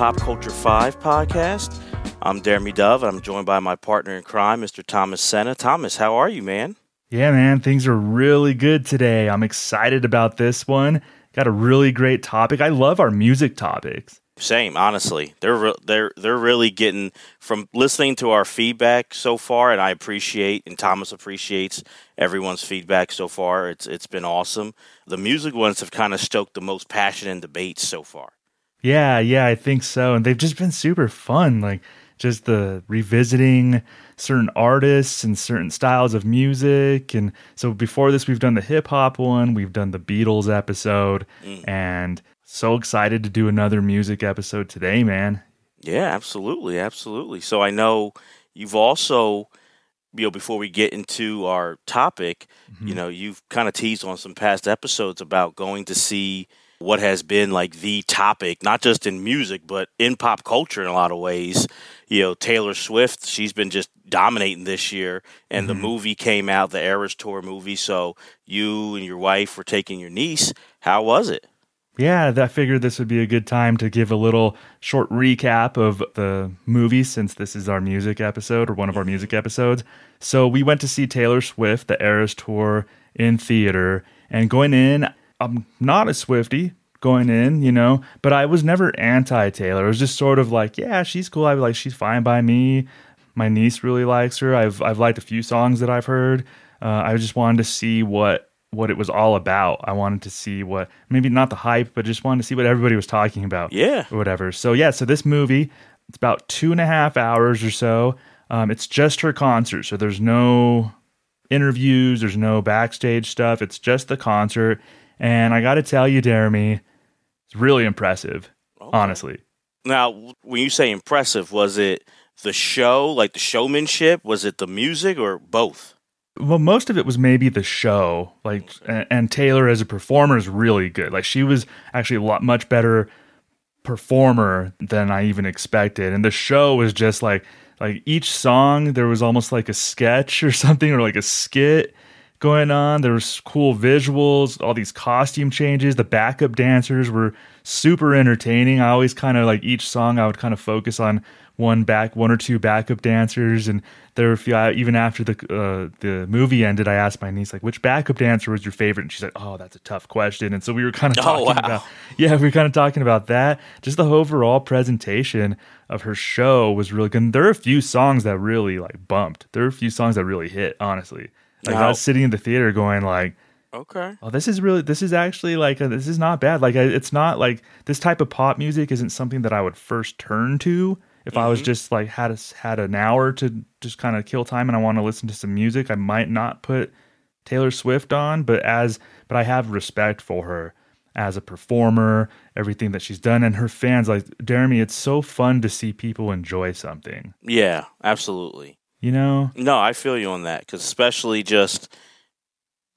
Pop Culture 5 podcast. I'm Jeremy Dove. I'm joined by my partner in crime, Mr. Thomas Senna. Thomas, how are you, man? Yeah, man, things are really good today. I'm excited about this one. Got a really great topic. I love our music topics. Same, honestly. They're re- they're they're really getting from listening to our feedback so far, and I appreciate and Thomas appreciates everyone's feedback so far. It's it's been awesome. The music ones have kind of stoked the most passion and debates so far. Yeah, yeah, I think so. And they've just been super fun. Like just the revisiting certain artists and certain styles of music. And so before this, we've done the hip hop one, we've done the Beatles episode, mm. and so excited to do another music episode today, man. Yeah, absolutely, absolutely. So I know you've also, you know, before we get into our topic, mm-hmm. you know, you've kind of teased on some past episodes about going to see what has been like the topic, not just in music, but in pop culture in a lot of ways. You know, Taylor Swift, she's been just dominating this year, and mm-hmm. the movie came out, the Eras Tour movie. So you and your wife were taking your niece. How was it? Yeah, I figured this would be a good time to give a little short recap of the movie since this is our music episode or one of our music episodes. So we went to see Taylor Swift, the Eras Tour in theater, and going in, I'm not a Swiftie going in, you know, but I was never anti Taylor. It was just sort of like, yeah, she's cool. I was like, she's fine by me. My niece really likes her. I've I've liked a few songs that I've heard. Uh, I just wanted to see what what it was all about. I wanted to see what maybe not the hype, but just wanted to see what everybody was talking about. Yeah, or whatever. So yeah, so this movie it's about two and a half hours or so. Um, it's just her concert, so there's no interviews, there's no backstage stuff. It's just the concert and I got to tell you, Jeremy, it's really impressive, okay. honestly. Now, when you say impressive, was it the show, like the showmanship? Was it the music or both? Well, most of it was maybe the show. Like, and Taylor as a performer is really good. Like, she was actually a lot much better performer than I even expected. And the show was just like, like each song there was almost like a sketch or something or like a skit going on. There was cool visuals, all these costume changes. The backup dancers were super entertaining. I always kind of like each song I would kind of focus on one back one or two backup dancers and there were a few, even after the uh, the movie ended I asked my niece like which backup dancer was your favorite and she said oh that's a tough question and so we were kind of oh, talking oh, wow. about yeah we were kind of talking about that just the overall presentation of her show was really good and there are a few songs that really like bumped there are a few songs that really hit honestly like now, I was sitting in the theater going like, okay, oh, this is really, this is actually like, a, this is not bad. Like, it's not like this type of pop music isn't something that I would first turn to if mm-hmm. I was mm-hmm. just like had a, had an hour to just kind of kill time and I want to listen to some music. I might not put Taylor Swift on, but as, but I have respect for her as a performer, everything that she's done, and her fans. Like Jeremy, it's so fun to see people enjoy something. Yeah, absolutely. You know? No, I feel you on that because especially just,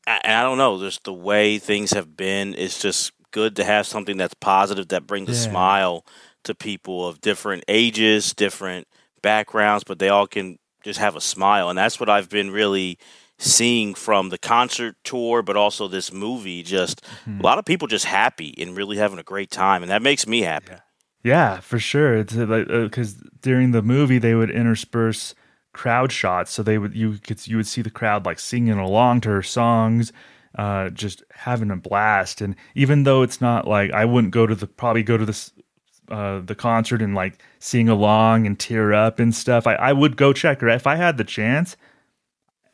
I, I don't know, just the way things have been. It's just good to have something that's positive that brings yeah. a smile to people of different ages, different backgrounds, but they all can just have a smile, and that's what I've been really seeing from the concert tour, but also this movie. Just mm-hmm. a lot of people just happy and really having a great time, and that makes me happy. Yeah, yeah for sure. It's like because uh, during the movie they would intersperse crowd shots so they would you could you would see the crowd like singing along to her songs uh, just having a blast. And even though it's not like i wouldn't go to the probably go to this uh, the concert and like sing along and tear up and stuff I, I would go check her. If i had the chance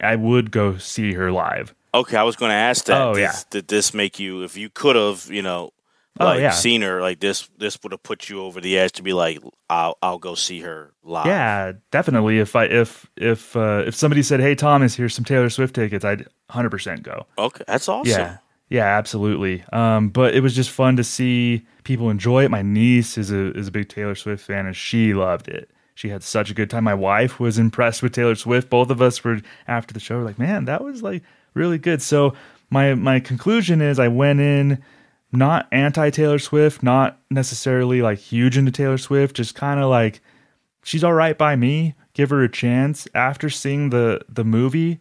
i would go see her live. Okay i was going to ask that. Oh, yeah. did this make you if you could have you know oh, like yeah. seen her like this this would have put you over the edge to be like I'll I'll go see her live. Yeah, definitely. If I if if uh, if somebody said, "Hey Thomas, here's some Taylor Swift tickets," I'd 100% go. Okay, that's awesome. Yeah. Yeah, absolutely. Um, but it was just fun to see people enjoy it. My niece is a is a big Taylor Swift fan, and she loved it. She had such a good time. My wife was impressed with Taylor Swift. Both of us were after the show, like, man, that was like really good. So my my conclusion is, I went in not anti Taylor Swift, not necessarily like huge into Taylor Swift, just kind of like she's all right by me. Give her a chance. After seeing the the movie,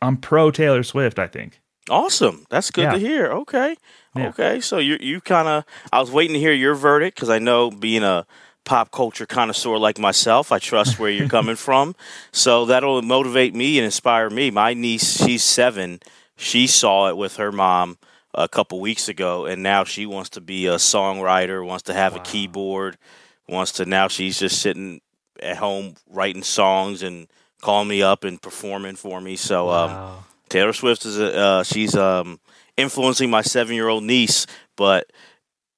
I'm pro Taylor Swift, I think. Awesome. That's good Yeah. to hear. Okay. Yeah. Okay. So you you kind of I was waiting to hear your verdict because I know being a pop culture connoisseur like myself, I trust where you're coming from. So that'll motivate me and inspire me. My niece, she's seven. She saw it with her mom a couple weeks ago, and now she wants to be a songwriter, wants to have a keyboard, wants to. Now she's just sitting at home writing songs and calling me up and performing for me. So um, Taylor Swift is a, uh, she's um, influencing my seven year old niece, but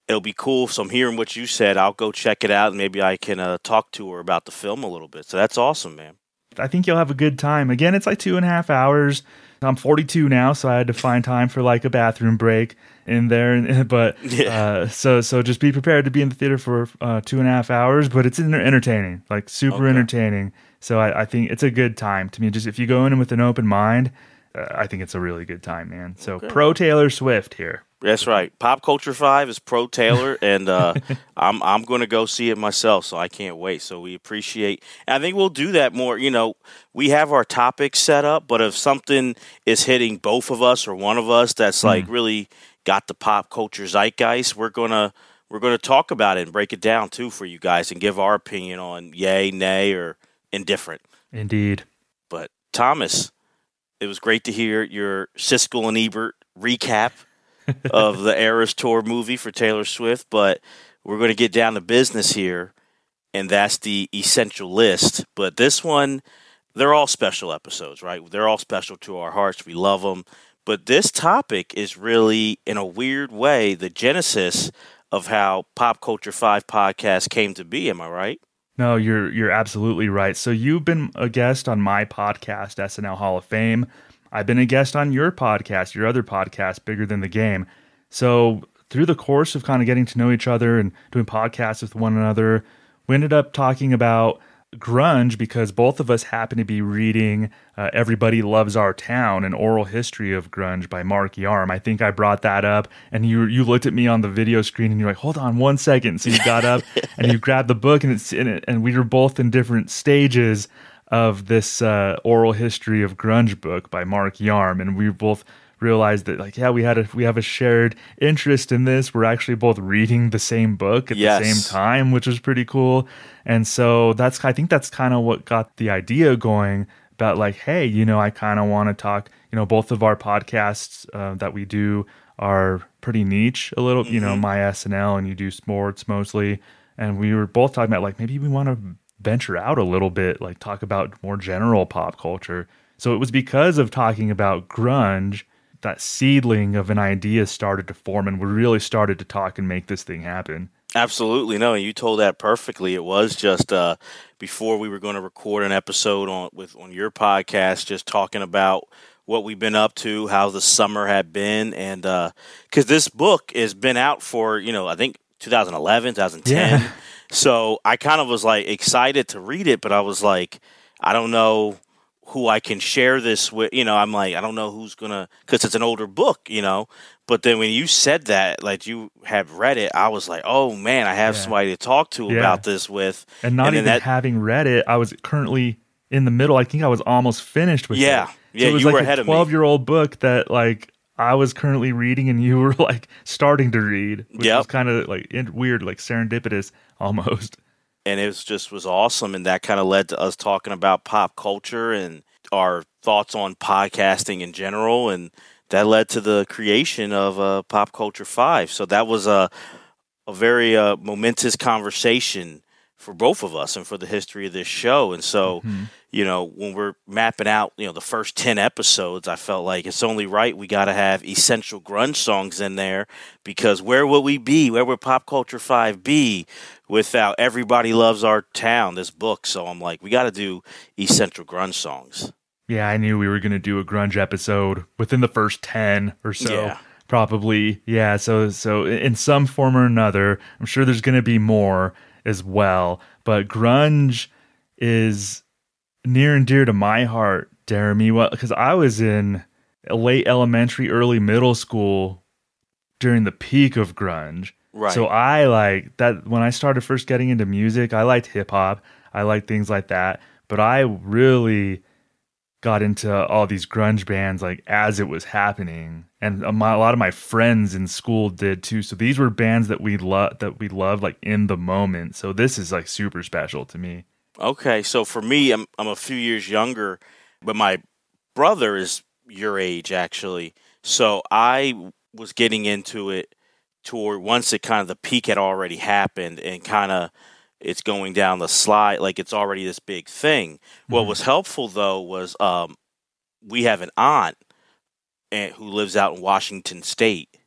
it'll be cool. So I'm hearing what you said. I'll go check it out, and maybe I can uh, talk to her about the film a little bit. So that's awesome, man. I think you'll have a good time. Again, it's like two and a half hours. I'm 42 now, so I had to find time for like a bathroom break in there. But Yeah. uh, so so just be prepared to be in the theater for uh, two and a half hours. But it's enter- entertaining, like super Okay. entertaining. So I, I think it's a good time to me. Just if you go in with an open mind, uh, I think it's a really good time, man. So Okay. pro Taylor Swift here. That's right. Pop Culture Five is pro Taylor, and uh, I'm I'm going to go see it myself. So I can't wait. So we appreciate. And I think we'll do that more. You know, we have our topics set up, but if something is hitting both of us or one of us that's like really got the pop culture zeitgeist, we're gonna we're gonna talk about it and break it down too for you guys and give our opinion on yay, nay, or indifferent. Indeed. But Thomas, it was great to hear your Siskel and Ebert recap of the Eras Tour movie for Taylor Swift. But we're going to get down to business here, and that's the essential list. But this one, they're all special episodes, right? They're all special to our hearts. We love them. But this topic is really, in a weird way, the genesis of how Pop Culture 5 podcast came to be. Am I right? No, you're you're absolutely right. So you've been a guest on my podcast, SNL Hall of Fame. I've been a guest on your podcast, your other podcast, Bigger Than the Game. So through the course of kind of getting to know each other and doing podcasts with one another, we ended up talking about grunge because both of us happen to be reading uh, Everybody Loves Our Town, an oral history of grunge by Mark Yarm. I think I brought that up, and you you looked at me on the video screen and you're like, "Hold on one second. So you got up and you grabbed the book, and it's in it, and we were both in different stages of this uh, oral history of grunge book by Mark Yarm, and we both realized that like yeah we had a we have a shared interest in this. We're actually both reading the same book at Yes. the same time which was pretty cool. And so that's i think that's kind of what got the idea going about like hey you know i kind of want to talk you know both of our podcasts uh, that we do are pretty niche a little you know my snl and you do sports mostly. And we were both talking about like maybe we want to venture out a little bit like talk about more general pop culture so it was because of talking about grunge that seedling of an idea started to form and we really started to talk and make this thing happen. Absolutely no, and you told that perfectly. It was just uh, before we were going to record an episode on with on your podcast, just talking about what we've been up to, how the summer had been, and because this book has been out for you know I think 2011, 2010. Yeah. So I kind of was like excited to read it, but I was like, I don't know who I can share this with. You know, I'm like, I don't know who's gonna because it's an older book, you know. But then when you said that, like you have read it, I was like, oh man, I have Yeah. somebody to talk to Yeah. about this with. And not And even that- having read it, I was currently in the middle. I think I was almost finished with Yeah. it. Yeah, it was you like were a ahead of me. 12 year old book that like I was currently reading and you were like starting to read, which Yep. was kind of like weird, like serendipitous almost. and it was just was awesome and that kind of led to us talking about pop culture and our thoughts on podcasting in general and that led to the creation of uh, pop culture 5 so that was a, a very uh, momentous conversation for both of us and for the history of this show and so Mhm. you know when we're mapping out you know the first 10 episodes i felt like it's only right we got to have essential grunge songs in there because where would we be where would pop culture 5 be without everybody loves our town this book so i'm like we got to do essential grunge songs Yeah, I knew we were going to do a grunge episode within the first 10 or so. Yeah. Probably. Yeah, so so in some form or another, I'm sure there's going to be more as well, but grunge is near and dear to my heart, Jeremy, well cuz I was in late elementary, early middle school during the peak of grunge. right So I like that when I started first getting into music, I liked hip hop. I liked things like that. But I really got into all these grunge bands like as it was happening, and a, my, a lot of my friends in school did too. So these were bands that we love that we loved like in the moment. So this is like super special to me. Okay, so for me, I'm I'm a few years younger, but my brother is your age actually. So I was getting into it toward once it kind of the peak had already happened and kind of it's going down the slide like it's already this big thing. Mm-hmm. What was helpful though was um, we have an aunt and, who lives out in Washington State.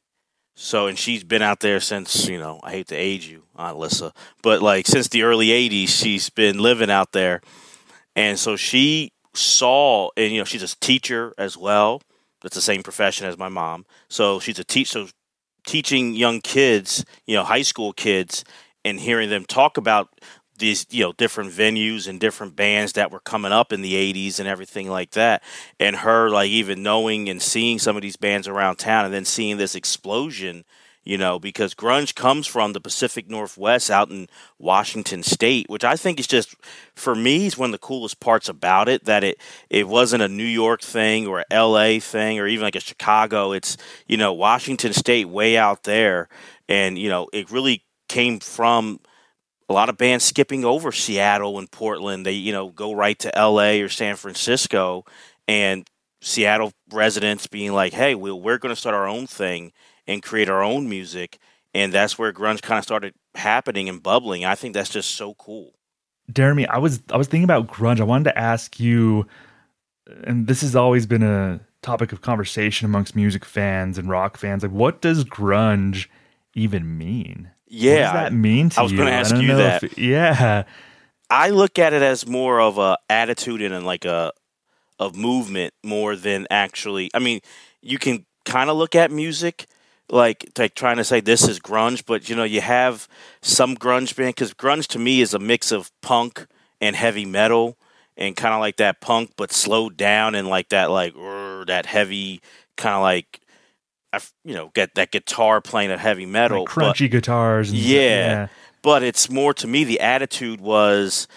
So and she's been out there since you know I hate to age you, Aunt Lissa, but like since the early '80s, she's been living out there, and so she saw and you know she's a teacher as well. That's the same profession as my mom. So she's a teacher. So teaching young kids, you know, high school kids, and hearing them talk about these you know different venues and different bands that were coming up in the 80s and everything like that and her like even knowing and seeing some of these bands around town and then seeing this explosion you know, because grunge comes from the Pacific Northwest out in Washington State, which I think is just for me is one of the coolest parts about it that it it wasn't a New York thing or a LA thing or even like a Chicago. It's, you know, Washington State way out there and, you know, it really came from a lot of bands skipping over Seattle and Portland. They, you know, go right to LA or San Francisco and Seattle residents being like, "Hey, we we're going to start our own thing and create our own music. And that's where grunge kind of started happening and bubbling. I think that's just so cool. Jeremy, I was I was thinking about grunge. I wanted to ask you, and this has always been a topic of conversation amongst music fans and rock fans. Like, what does grunge even mean? Yeah, what does that mean to I was going to ask you that. If, yeah, I look at it as more of a attitude and like a of movement more than actually. I mean, you can kind of look at music like like trying to say this is grunge, but you know you have some grunge band because grunge to me is a mix of punk and heavy metal and kind of like that punk but slowed down and like that like that heavy kind of like you know get that guitar playing a heavy metal like crunchy but, guitars yeah, yeah but it's more to me the attitude was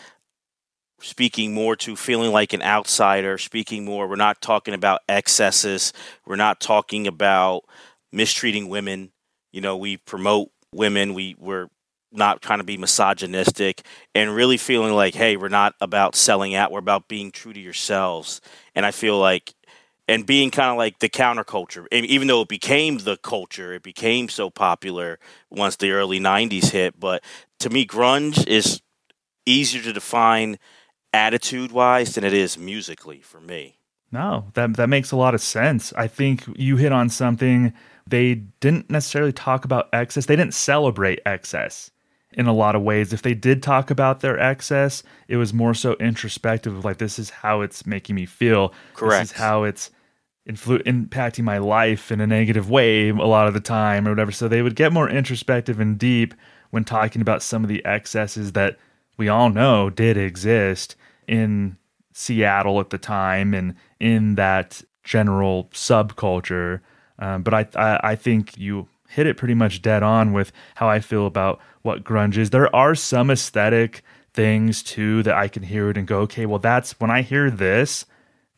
speaking more to feeling like an outsider speaking more we're not talking about excesses we're not talking about mistreating women. You know, we promote women. We we're not trying to be misogynistic and really feeling like, hey, we're not about selling out. We're about being true to yourselves. And I feel like, and being kind of like the counterculture, even though it became the culture, it became so popular once the early 90s hit. But to me, grunge is easier to define attitude wise than it is musically for me. No, that that makes a lot of sense. I think you hit on something they didn't necessarily talk about excess. They didn't celebrate excess in a lot of ways. If they did talk about their excess, it was more so introspective of like, this is how it's making me feel. Correct. This is how it's influ- impacting my life in a negative way a lot of the time or whatever. So they would get more introspective and deep when talking about some of the excesses that we all know did exist in Seattle at the time and in that general subculture um, but I, I, I think you hit it pretty much dead on with how I feel about what grunge is. There are some aesthetic things too that I can hear it and go, okay, well that's when I hear this,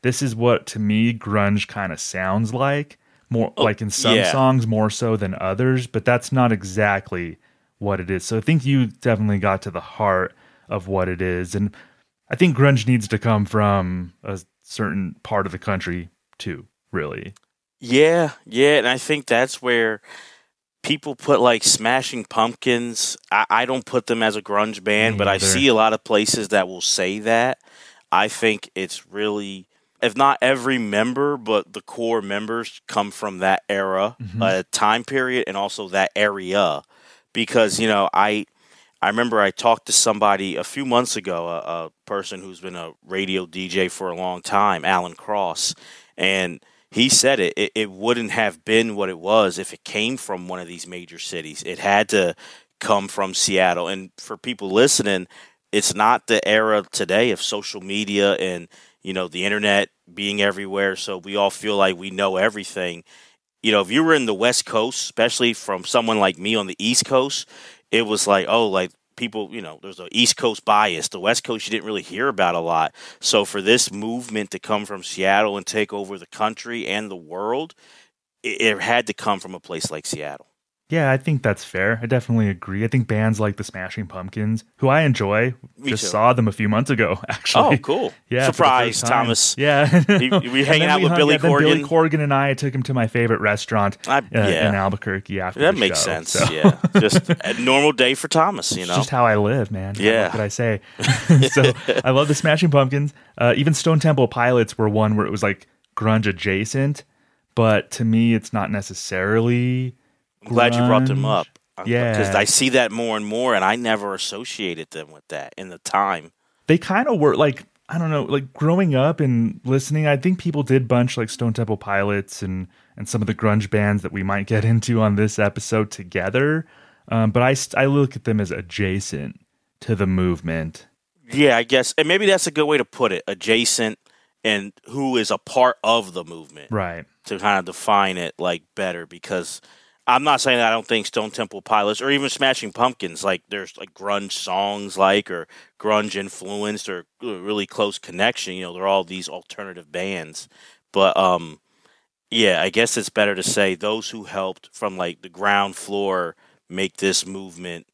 this is what to me grunge kind of sounds like. More oh, like in some yeah. songs more so than others, but that's not exactly what it is. So I think you definitely got to the heart of what it is. And I think grunge needs to come from a certain part of the country too, really. Yeah, yeah, and I think that's where people put like Smashing Pumpkins. I, I don't put them as a grunge band, but. I see a lot of places that will say that. I think it's really, if not every member, but the core members come from that era, mm-hmm. uh, time period, and also that area. Because you know, I I remember I talked to somebody a few months ago, a, a person who's been a radio DJ for a long time, Alan Cross, and he said it, it, it wouldn't have been what it was if it came from one of these major cities. It had to come from Seattle. And for people listening, it's not the era today of social media and you know the internet being everywhere so we all feel like we know everything you know if you were in the west coast especially from someone like me on the east coast it was like oh like people, you know, there's an East Coast bias. The West Coast you didn't really hear about a lot. So for this movement to come from Seattle and take over the country and the world, it, it had to come from a place like Seattle. Yeah, I think that's fair. I definitely agree. I think bands like the Smashing Pumpkins, who I enjoy, Me just too. saw them a few months ago. Actually, Oh, cool! Yeah, surprise. Thomas. Yeah, we, And hanging out we with hung- Billy yeah, then Billy Corgan? Corgan and I took him to my favorite restaurant I- uh, yeah. in Albuquerque after That makes show. sense. So- Yeah, just a normal day for Thomas. You It's know, just how I live, man. Yeah. What could I say? so I love the Smashing Pumpkins. Uh, even Stone Temple Pilots were one where it was like grunge adjacent, but to me, it's not necessarily. I'm glad you brought them up. Yeah. because I see that more and more, and I never associated them with that in the time. They kind of were like I don't know, like growing up and listening. I think people did bunch like Stone Temple Pilots and and some of the grunge bands that we might get into on this episode together. Um, but I I look at them as adjacent to the movement. Yeah, I guess, and maybe that's a good way to put it. Adjacent and who is a part of the movement Right. to kind of define it like better because I'm not saying I don't think Stone Temple Pilots or even Smashing Pumpkins like there's like grunge songs like or grunge influenced or really close connection. You know, they're all these alternative bands, but um, yeah, I guess it's better to say those who helped from like the ground floor make this movement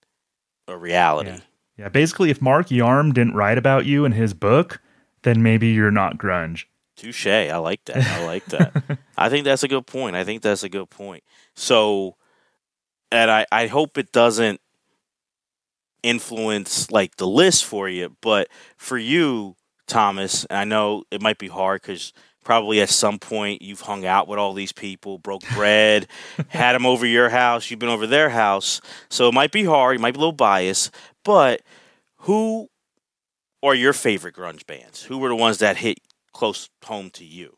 a reality. Yeah. Yeah, basically, if Mark Yarm didn't write about you in his book, then maybe you're not grunge. Touche. I like that. I like that. I think that's a good point. I think that's a good point. So, and I, I hope it doesn't influence like the list for you, but for you, Thomas, and I know it might be hard because probably at some point you've hung out with all these people, broke bread, had them over your house, you've been over their house. So it might be hard. You might be a little biased, but who are your favorite grunge bands? Who were the ones that hit close home to you?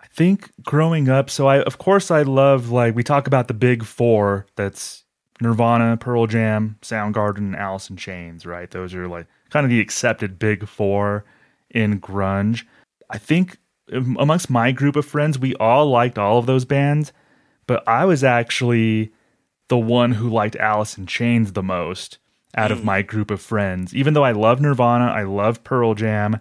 I think growing up, so I of course I love like we talk about the big four. That's Nirvana, Pearl Jam, Soundgarden, and Alice in Chains. Right? Those are like kind of the accepted big four in grunge. I think um, amongst my group of friends, we all liked all of those bands, but I was actually the one who liked Alice in Chains the most out of my group of friends. Even though I love Nirvana, I love Pearl Jam,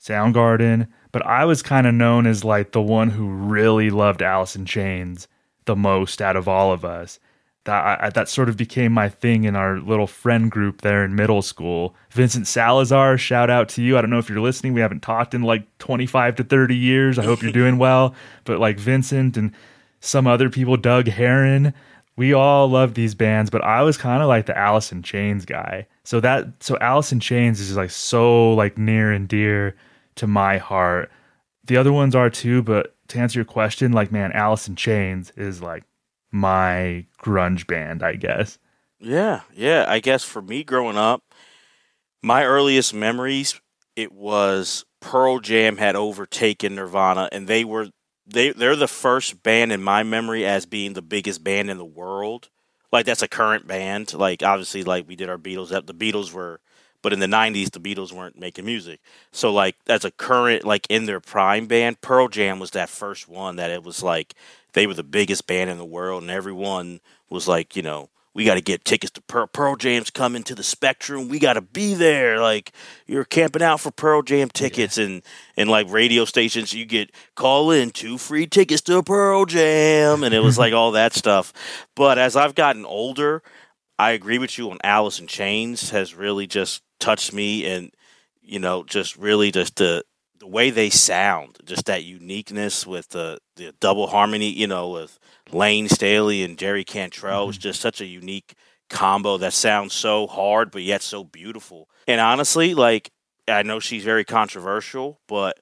Soundgarden, but I was kind of known as like the one who really loved Alice in Chains the most out of all of us. That I, that sort of became my thing in our little friend group there in middle school. Vincent Salazar, shout out to you. I don't know if you're listening. We haven't talked in like 25 to 30 years. I hope you're doing well. But like Vincent and some other people, Doug Heron, we all love these bands, but I was kind of like the Alice in Chains guy. So that so Alice in Chains is like so like near and dear to my heart. The other ones are too, but to answer your question, like man, Alice in Chains is like my grunge band, I guess. Yeah, yeah. I guess for me growing up, my earliest memories, it was Pearl Jam had overtaken Nirvana, and they were they they're the first band in my memory as being the biggest band in the world. Like that's a current band. Like obviously, like we did our Beatles. The Beatles were, but in the '90s, the Beatles weren't making music. So like that's a current like in their prime band. Pearl Jam was that first one that it was like they were the biggest band in the world, and everyone was like, you know, we got to get tickets to Pearl, Pearl Jam's coming to the Spectrum. We got to be there. Like you're camping out for Pearl Jam tickets, and and like radio stations, you get call in two free tickets to Pearl Jam, and it was like all that stuff. But as I've gotten older, I agree with you on Alice in Chains has really just touched me, and you know, just really just the the way they sound, just that uniqueness with the the double harmony, you know, with Layne Staley and Jerry Cantrell was mm-hmm. just such a unique combo that sounds so hard but yet so beautiful. And honestly, like I know she's very controversial, but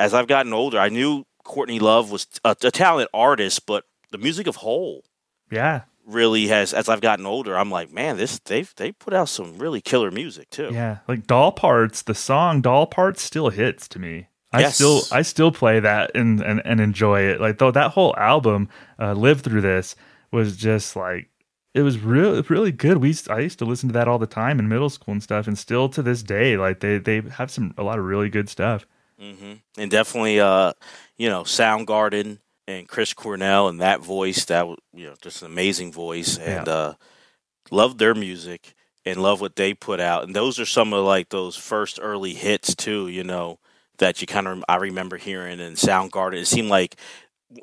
as I've gotten older, I knew Courtney Love was a, a talented artist, but the music of Hole Yeah. Really has as I've gotten older, I'm like, man, this they've they put out some really killer music too. Yeah. Like Doll Parts, the song Doll Parts still hits to me. I Yes. still I still play that and, and, and enjoy it. Like though that whole album, uh, Live Through This, was just like it was really really good. We I used to listen to that all the time in middle school and stuff, and still to this day, like they they have some a lot of really good stuff. Mm-hmm. And definitely, uh, you know, Soundgarden and Chris Cornell and that voice, that was, you know, just an amazing voice, and uh, loved their music. and love what they put out. And those are some of like those first early hits too, you know, that you kind of I remember hearing in Soundgarden. It seemed like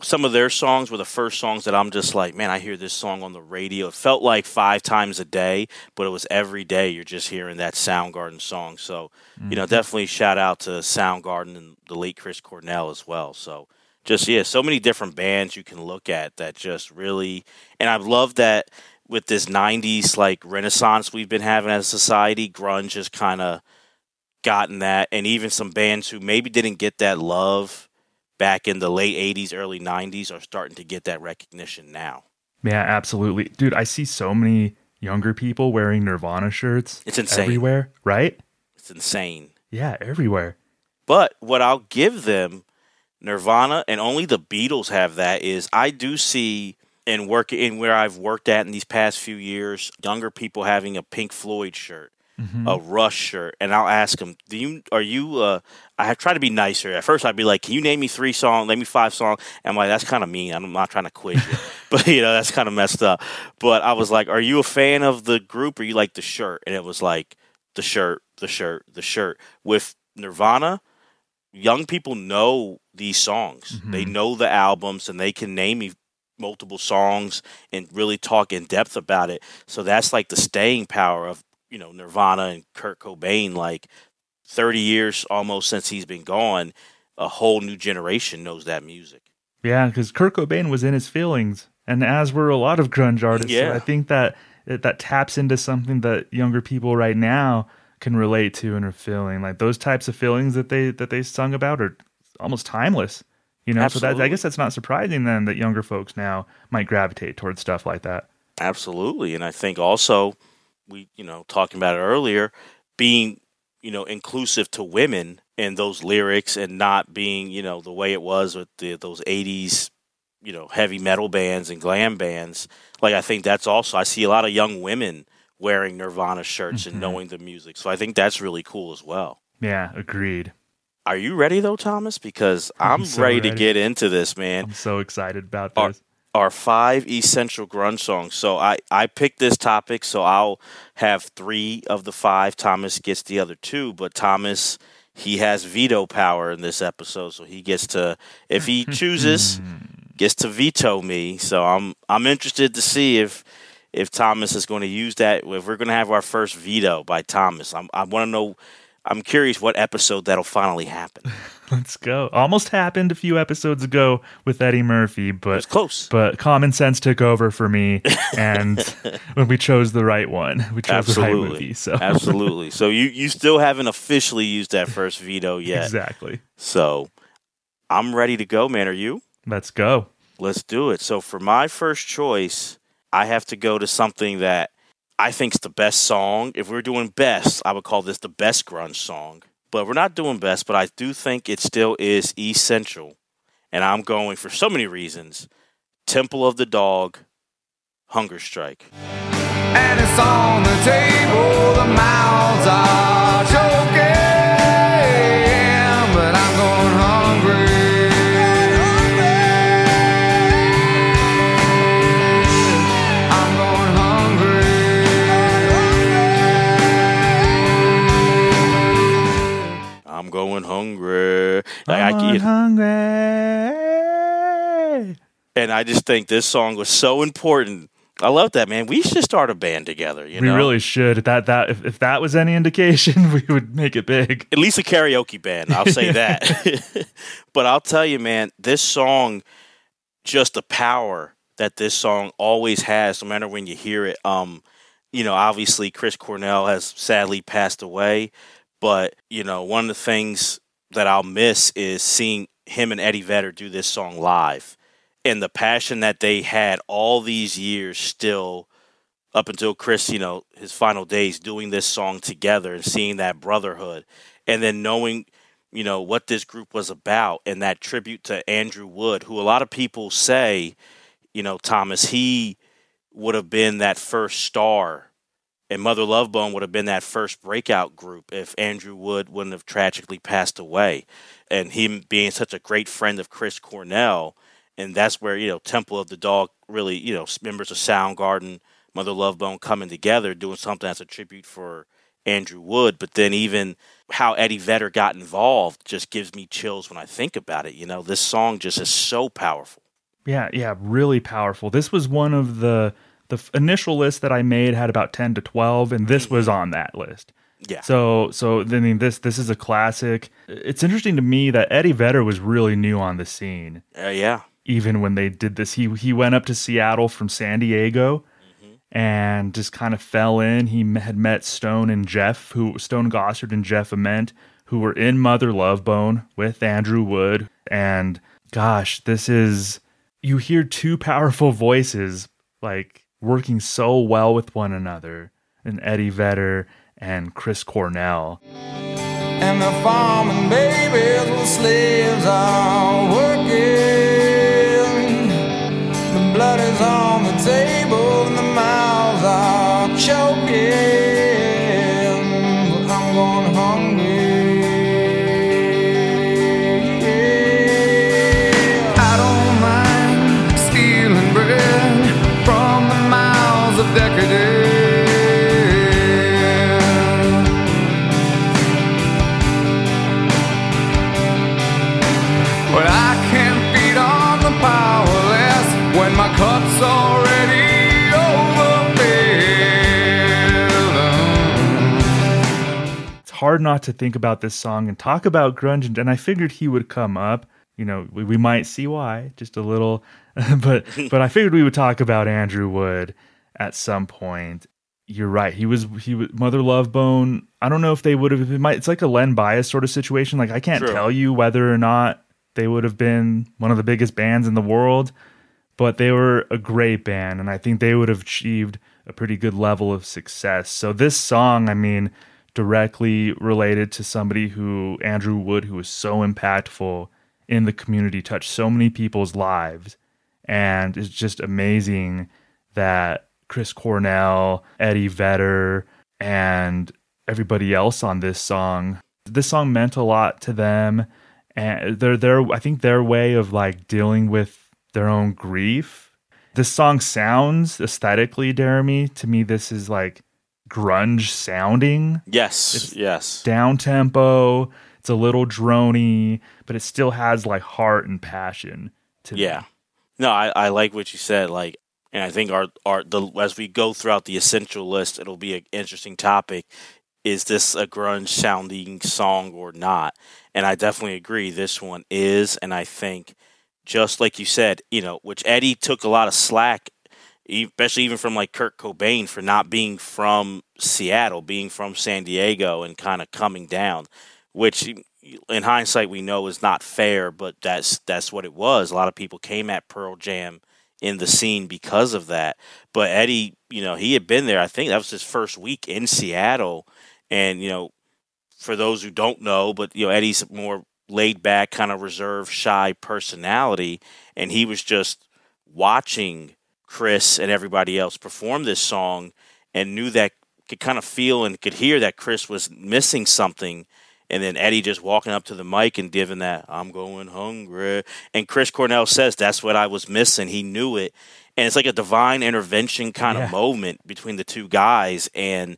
some of their songs were the first songs that I'm just like, man, I hear this song on the radio. It felt like five times a day, but it was every day you're just hearing that Soundgarden song. So, mm-hmm. you know, mm-hmm. definitely shout out to Soundgarden and the late Chris Cornell as well. So, just yeah, so many different bands you can look at that just really, and I love that with this '90s like renaissance we've been having as a society, grunge has kind of gotten that, and even some bands who maybe didn't get that love back in the late 80s, early 90s are starting to get that recognition now. Yeah, absolutely. Dude, I see so many younger people wearing Nirvana shirts. It's insane. Everywhere, right? It's insane. Yeah, everywhere. But what I'll give them, Nirvana, and only the Beatles have that, is I do see in work in where I've worked at in these past few years, younger people having a Pink Floyd shirt mm-hmm. a Rush shirt, and I'll ask them, "Do you are you?" Uh, I try to be nicer. At first, I'd be like, "Can you name me three songs? Name me five songs." And I'm like, "That's kind of mean. I'm not trying to quiz you, but you know that's kind of messed up." But I was like, "Are you a fan of the group, or you like the shirt?" And it was like the shirt, the shirt, the shirt. With Nirvana, young people know these songs. Mm-hmm. They know the albums, and they can name me multiple songs and really talk in depth about it. So that's like the staying power of you know Nirvana and Kurt Cobain like 30 years almost since he's been gone a whole new generation knows that music yeah because Kurt Cobain was in his feelings and as were a lot of grunge artists yeah. So I think that that taps into something that younger people right now can relate to and are feeling like those types of feelings that they that they sung about are almost timeless you know? Absolutely. so that I guess that's not surprising then that younger folks now might gravitate towards stuff like that. Absolutely. And I think also we you know talking about it earlier, being you know inclusive to women in those lyrics and not being you know the way it was with the, those 80s you know heavy metal bands and glam bands like i think that's also i see a lot of young women wearing nirvana shirts mm-hmm. and knowing the music. So i think that's really cool as well. Yeah agreed are you ready though thomas because i'm, I'm so ready, ready, to get into this man i'm so excited about this are five essential grunge songs. So I, I picked this topic, so I'll have three of the five. Thomas gets the other two, but Thomas he has veto power in this episode, so he gets to if he chooses gets to veto me. So I'm I'm interested to see if if Thomas is going to use that. If we're going to have our first veto by Thomas, I'm, I want to know I'm curious what episode that'll finally happen. Let's go. Almost happened a few episodes ago with Eddie Murphy, but close. But common sense took over for me, and when we chose the right one, we chose Absolutely. the right movie. So Absolutely. So you you still haven't officially used that first veto yet. exactly. So I'm ready to go, man. Are you? Let's go. Let's do it. So for my first choice, I have to go to something that I think it's the best song. If we're doing best, I would call this the best grunge song. But we're not doing best, but I do think it still is essential. And I'm going for so many reasons. Temple of the Dog, Hunger Strike. And it's on the table, the mouths are hungry. Like, I'm I, hungry. And I just think this song was so important. I love that, man. We should start a band together. You we know? really should. That that if, if that was any indication, we would make it big. At least a karaoke band. I'll say that. but I'll tell you, man, this song, just the power that this song always has, no matter when you hear it. Um, you know, obviously Chris Cornell has sadly passed away, but, you know, one of the things that I'll miss is seeing him and Eddie Vedder do this song live. And the passion that they had all these years still up until Chris, you know, his final days doing this song together and seeing that brotherhood. And then knowing, you know, what this group was about and that tribute to Andrew Wood, who a lot of people say, you know, Thomas, he would have been that first star and Mother Love Bone would have been that first breakout group if Andrew Wood wouldn't have tragically passed away. And him being such a great friend of Chris Cornell, and that's where, you know, Temple of the Dog really, you know, members of Soundgarden, Mother Love Bone coming together, doing something as a tribute for Andrew Wood. But then even how Eddie Vedder got involved just gives me chills when I think about it. You know, this song just is so powerful. Yeah, yeah, really powerful. This was one of the the initial list that I made had about 10 to 12 and this was on that list. Yeah. So so I mean this this is a classic. It's interesting to me that Eddie Vedder was really new on the scene. Uh, yeah. Even when they did this, he he went up to Seattle from San Diego and just kind of fell in. He had met Stone and Jeff, who Stone Gossard and Jeff Ament, who were in Mother Love Bone with Andrew Wood. And gosh, this is you hear two powerful voices like working so well with one another, and Eddie Vedder and Chris Cornell. And the farming babies slaves are working. The blood is on the table and the mouths are choking. Hard not to think about this song and talk about grunge, and, and I figured he would come up. You know, we, we might see why, just a little, but but I figured we would talk about Andrew Wood at some point. You're right. He was he was Mother Love Bone. I don't know if they would have. It might. It's like a Len Bias sort of situation. Like I can't True. tell you whether or not they would have been one of the biggest bands in the world, but they were a great band, and I think they would have achieved a pretty good level of success. So this song, I mean, directly related to somebody who Andrew Wood, who was so impactful in the community, touched so many people's lives, and it's just amazing that Chris Cornell, Eddie Vedder, and everybody else on this song. This song meant a lot to them and their their I think their way of like dealing with their own grief. This song sounds aesthetically, Jeremy. To me, this is like grunge sounding, Yes. yes. down tempo. It's a little drony, but it still has like heart and passion. To me. Yeah. No, I, I like what you said. Like, and I think our our the as we go throughout the essential list, it'll be an interesting topic. Is this a grunge sounding song or not? And I definitely agree. This one is, and I think just like you said, you know, which Eddie took a lot of slack, especially even from like Kurt Cobain for not being from Seattle, being from San Diego, and kind of coming down, which in hindsight we know is not fair, but that's that's what it was. A lot of people came at Pearl Jam in the scene because of that. But Eddie, you know, he had been there. I think that was his first week in Seattle, and you know, for those who don't know, but you know, Eddie's more laid back, kind of reserved, shy personality, and he was just watching Chris and everybody else perform this song, and knew that could kind of feel and could hear that Chris was missing something. And then Eddie just walking up to the mic and giving that, I'm going hungry. And Chris Cornell says, That's what I was missing. He knew it. And it's like a divine intervention kind Yeah. of moment between the two guys. And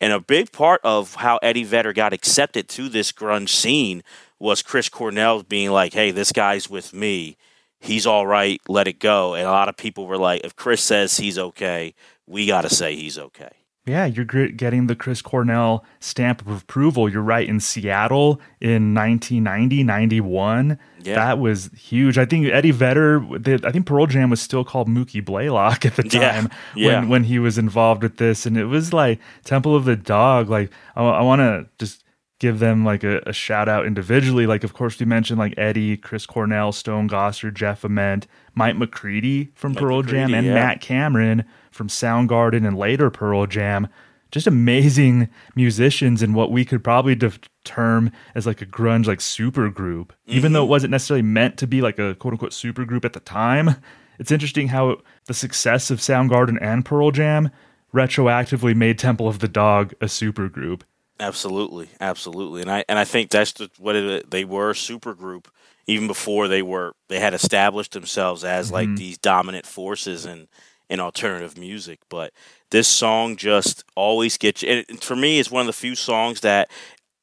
and a big part of how Eddie Vedder got accepted to this grunge scene was Chris Cornell being like, Hey, this guy's with me. He's all right. Let it go. And a lot of people were like, If Chris says he's okay, we got to say he's okay. Yeah, you're getting the Chris Cornell stamp of approval. You're right. In Seattle in 1990, 91, Yeah. that was huge. I think Eddie Vedder, the, I think Pearl Jam was still called Mookie Blaylock at the Yeah, time yeah. when, when he was involved with this. And it was like Temple of the Dog. Like, I, I want to just give them like a, a shout out individually. Like, of course, we mentioned like Eddie, Chris Cornell, Stone Gossard, Jeff Ament, Mike McCready from Mike Pearl Jam, and yeah. Matt Cameron from Soundgarden and later Pearl Jam. Just amazing musicians in what we could probably de- term as like a grunge like super group, even though mm-hmm. it wasn't necessarily meant to be like a quote unquote super group at the time. It's interesting how the success of Soundgarden and Pearl Jam retroactively made Temple of the Dog a super group. Absolutely, absolutely, and I and I think that's the, what it, they were a super group even before they were they had established themselves as like mm-hmm. these dominant forces and in alternative music. But this song just always gets you. And for me, it's one of the few songs that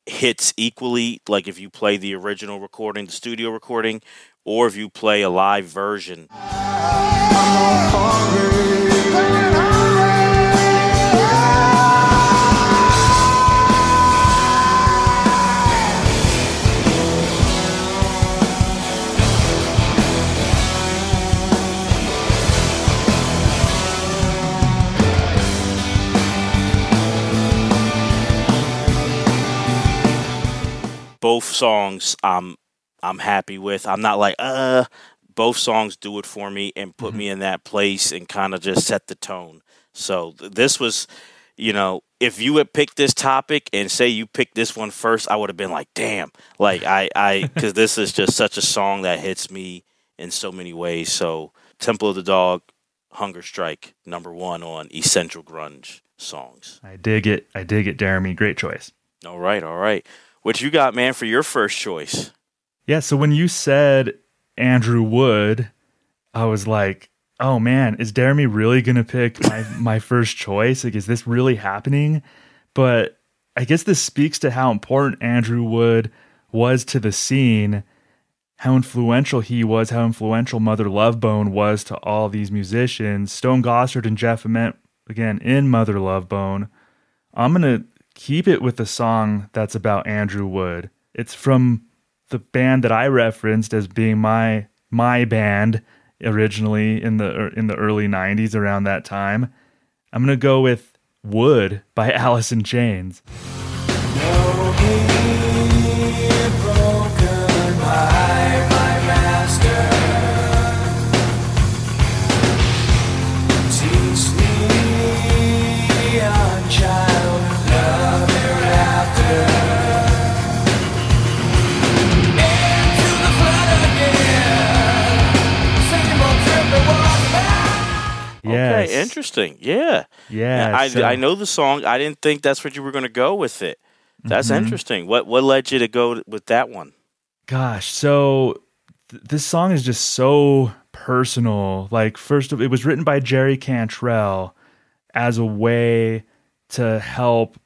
hits equally. Like if you play the original recording, the studio recording, or if you play a live version. Both songs I'm I'm happy with. I'm not like uh both songs do it for me and put me in that place and kind of just set the tone. So th- this was, you know, if you had picked this topic and say you picked this one first, I would have been like, damn, like I I because this is just such a song that hits me in so many ways. So Temple of the Dog, Hunger Strike, number one on Essential Grunge songs. I dig it. I dig it, Jeremy. Great choice. All right, all right. What you got, man, for your first choice? Yeah, so when you said Andrew Wood, I was like, oh man, is Jeremy really gonna pick my, my first choice? Like, is this really happening? But I guess this speaks to how important Andrew Wood was to the scene, how influential he was, how influential Mother Love Bone was to all these musicians. Stone Gossard and Jeff Ament, again, in Mother Love Bone. I'm gonna keep it with a song that's about Andrew Wood. It's from the band that I referenced as being my my band originally in the er, in the early 90s around that time. I'm going to go with Wood by Alice in Chains. Yes. Interesting. Yeah. Yeah. I, so- I know the song. I didn't think that's what you were going to go with it. That's Mhm. interesting. What what led you to go with that one? Gosh, so th- this song is just so personal. Like, first of it was written by Jerry Cantrell as a way to help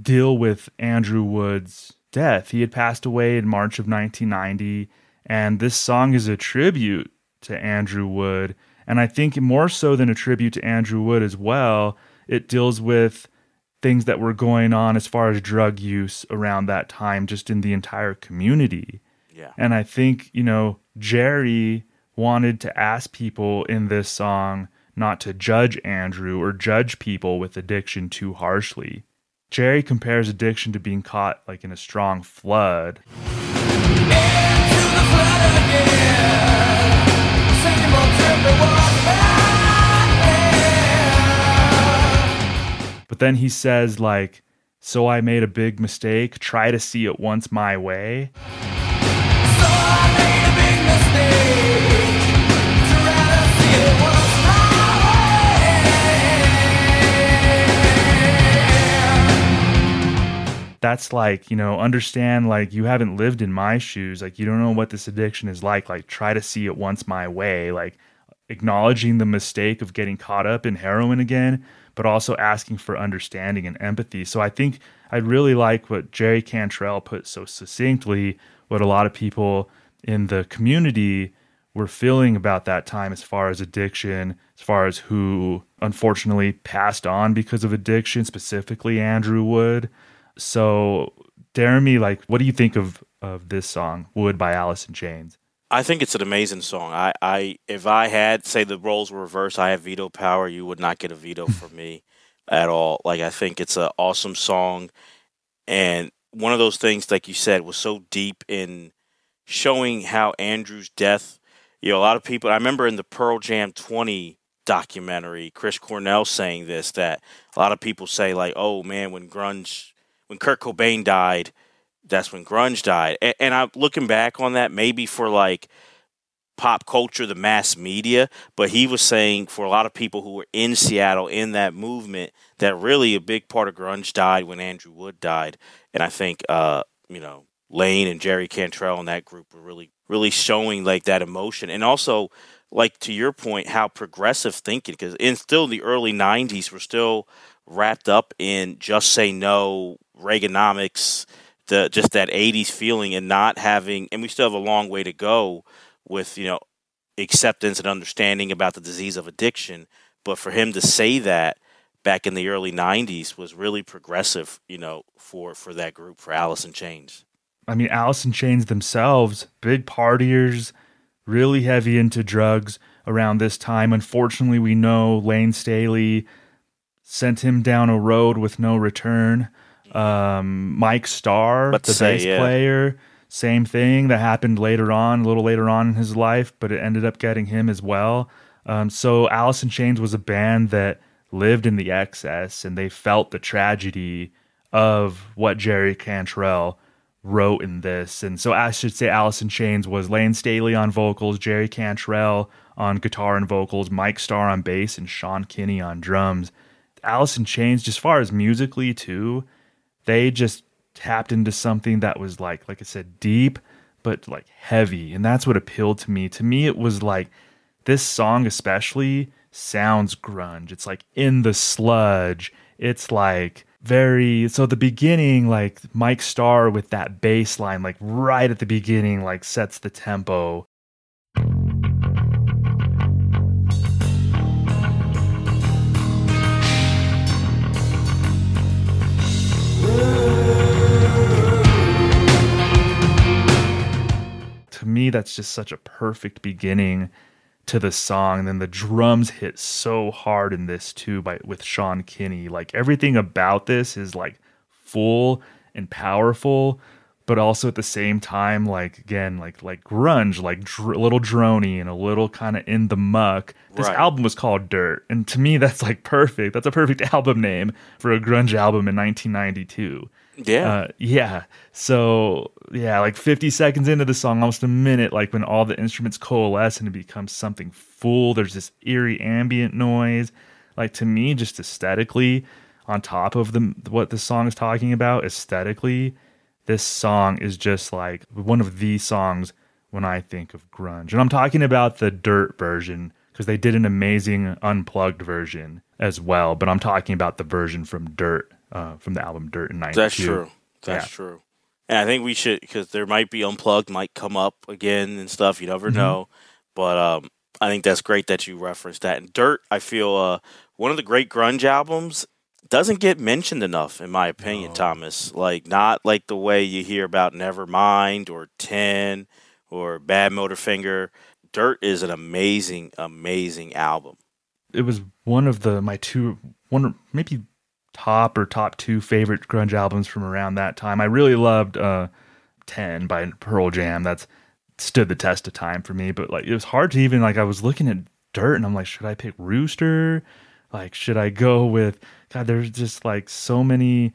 deal with Andrew Wood's death. He had passed away in March of 1990, and this song is a tribute to Andrew Wood. And I think more so than a tribute to Andrew Wood as well, it deals with things that were going on as far as drug use around that time, just in the entire community. Yeah. And I think, you know, Jerry wanted to ask people in this song not to judge Andrew or judge people with addiction too harshly. Jerry compares addiction to being caught like in a strong flood. Then he says, like, so I made a big mistake, try to see it once my way. That's like, you know, understand like you haven't lived in my shoes. Like, you don't know what this addiction is like. Like, try to see it once my way. Like, acknowledging the mistake of getting caught up in heroin again, but also asking for understanding and empathy. So I think I really like what Jerry Cantrell put so succinctly, what a lot of people in the community were feeling about that time as far as addiction, as far as who unfortunately passed on because of addiction, specifically Andrew Wood. So, Jeremy, like, what do you think of of this song, Wood by Alice in Chains? I think it's an amazing song. I, I if I had say the roles were reversed, I have veto power. You would not get a veto from me at all. Like I think it's an awesome song, and one of those things, like you said, was so deep in showing how Andrew's death. You know, a lot of people. I remember in the Pearl Jam twenty documentary, Chris Cornell saying this that a lot of people say like, "Oh man, when grunge, when Kurt Cobain died." That's when grunge died. And, and I'm looking back on that maybe for like pop culture, the mass media, but he was saying for a lot of people who were in Seattle in that movement that really a big part of grunge died when Andrew Wood died. And I think uh, you know, Layne and Jerry Cantrell and that group were really really showing like that emotion. And also like to your point, how progressive thinking, because in still the early 90s, we're still wrapped up in just say no, Reaganomics, the just that 80s feeling and not having, and we still have a long way to go with, you know, acceptance and understanding about the disease of addiction. But for him to say that back in the early 90s was really progressive, you know, for, for that group, for Alice in Chains. I mean, Alice in Chains themselves, big partiers, really heavy into drugs around this time. Unfortunately, we know Layne Staley sent him down a road with no return. Um, Mike Starr, Let's the say, bass yeah. player, same thing that happened later on, a little later on in his life, but it ended up getting him as well. Um, so Alice in Chains was a band that lived in the excess and they felt the tragedy of what Jerry Cantrell wrote in this. And so I should say Alice in Chains was Layne Staley on vocals, Jerry Cantrell on guitar and vocals, Mike Starr on bass, and Sean Kinney on drums. Alice in Chains, just far as musically too, they just tapped into something that was like, like I said, deep, but like heavy. And that's what appealed to me. To me, it was like this song especially sounds grunge. It's like in the sludge. It's like very so the beginning like Mike Starr with that bass line like right at the beginning like sets the tempo. Me that's just such a perfect beginning to the song. And then the drums hit so hard in this too by with Sean Kinney. Like everything about this is like full and powerful, but also at the same time, like again, like like grunge, like dr- a little drony and a little kind of in the muck. This Right. album was called Dirt, and to me, that's like perfect. That's a perfect album name for a grunge album in 1992. Yeah. Uh, yeah. So yeah, like 50 seconds into the song, almost a minute, like when all the instruments coalesce and it becomes something full. There's this eerie ambient noise. Like to me, just aesthetically, on top of the what the song is talking about, aesthetically, this song is just like one of the songs when I think of grunge. And I'm talking about the Dirt version because they did an amazing unplugged version as well. But I'm talking about the version from Dirt, uh, from the album Dirt in '92. That's true. That's Yeah. true. And I think we should because there might be unplugged might come up again and stuff. You never Mhm. know. But um, I think that's great that you referenced that. And Dirt, I feel uh, one of the great grunge albums doesn't get mentioned enough, in my opinion, No. Thomas. Like not like the way you hear about Nevermind or Ten or Bad Motorfinger. Dirt is an amazing, amazing album. it was one of the my two one maybe top or top two favorite grunge albums from around that time. I really loved uh 10 by Pearl Jam. That's stood the test of time for me, but like it was hard to even like I was looking at Dirt and I'm like should I pick Rooster? Like should I go with god there's just like so many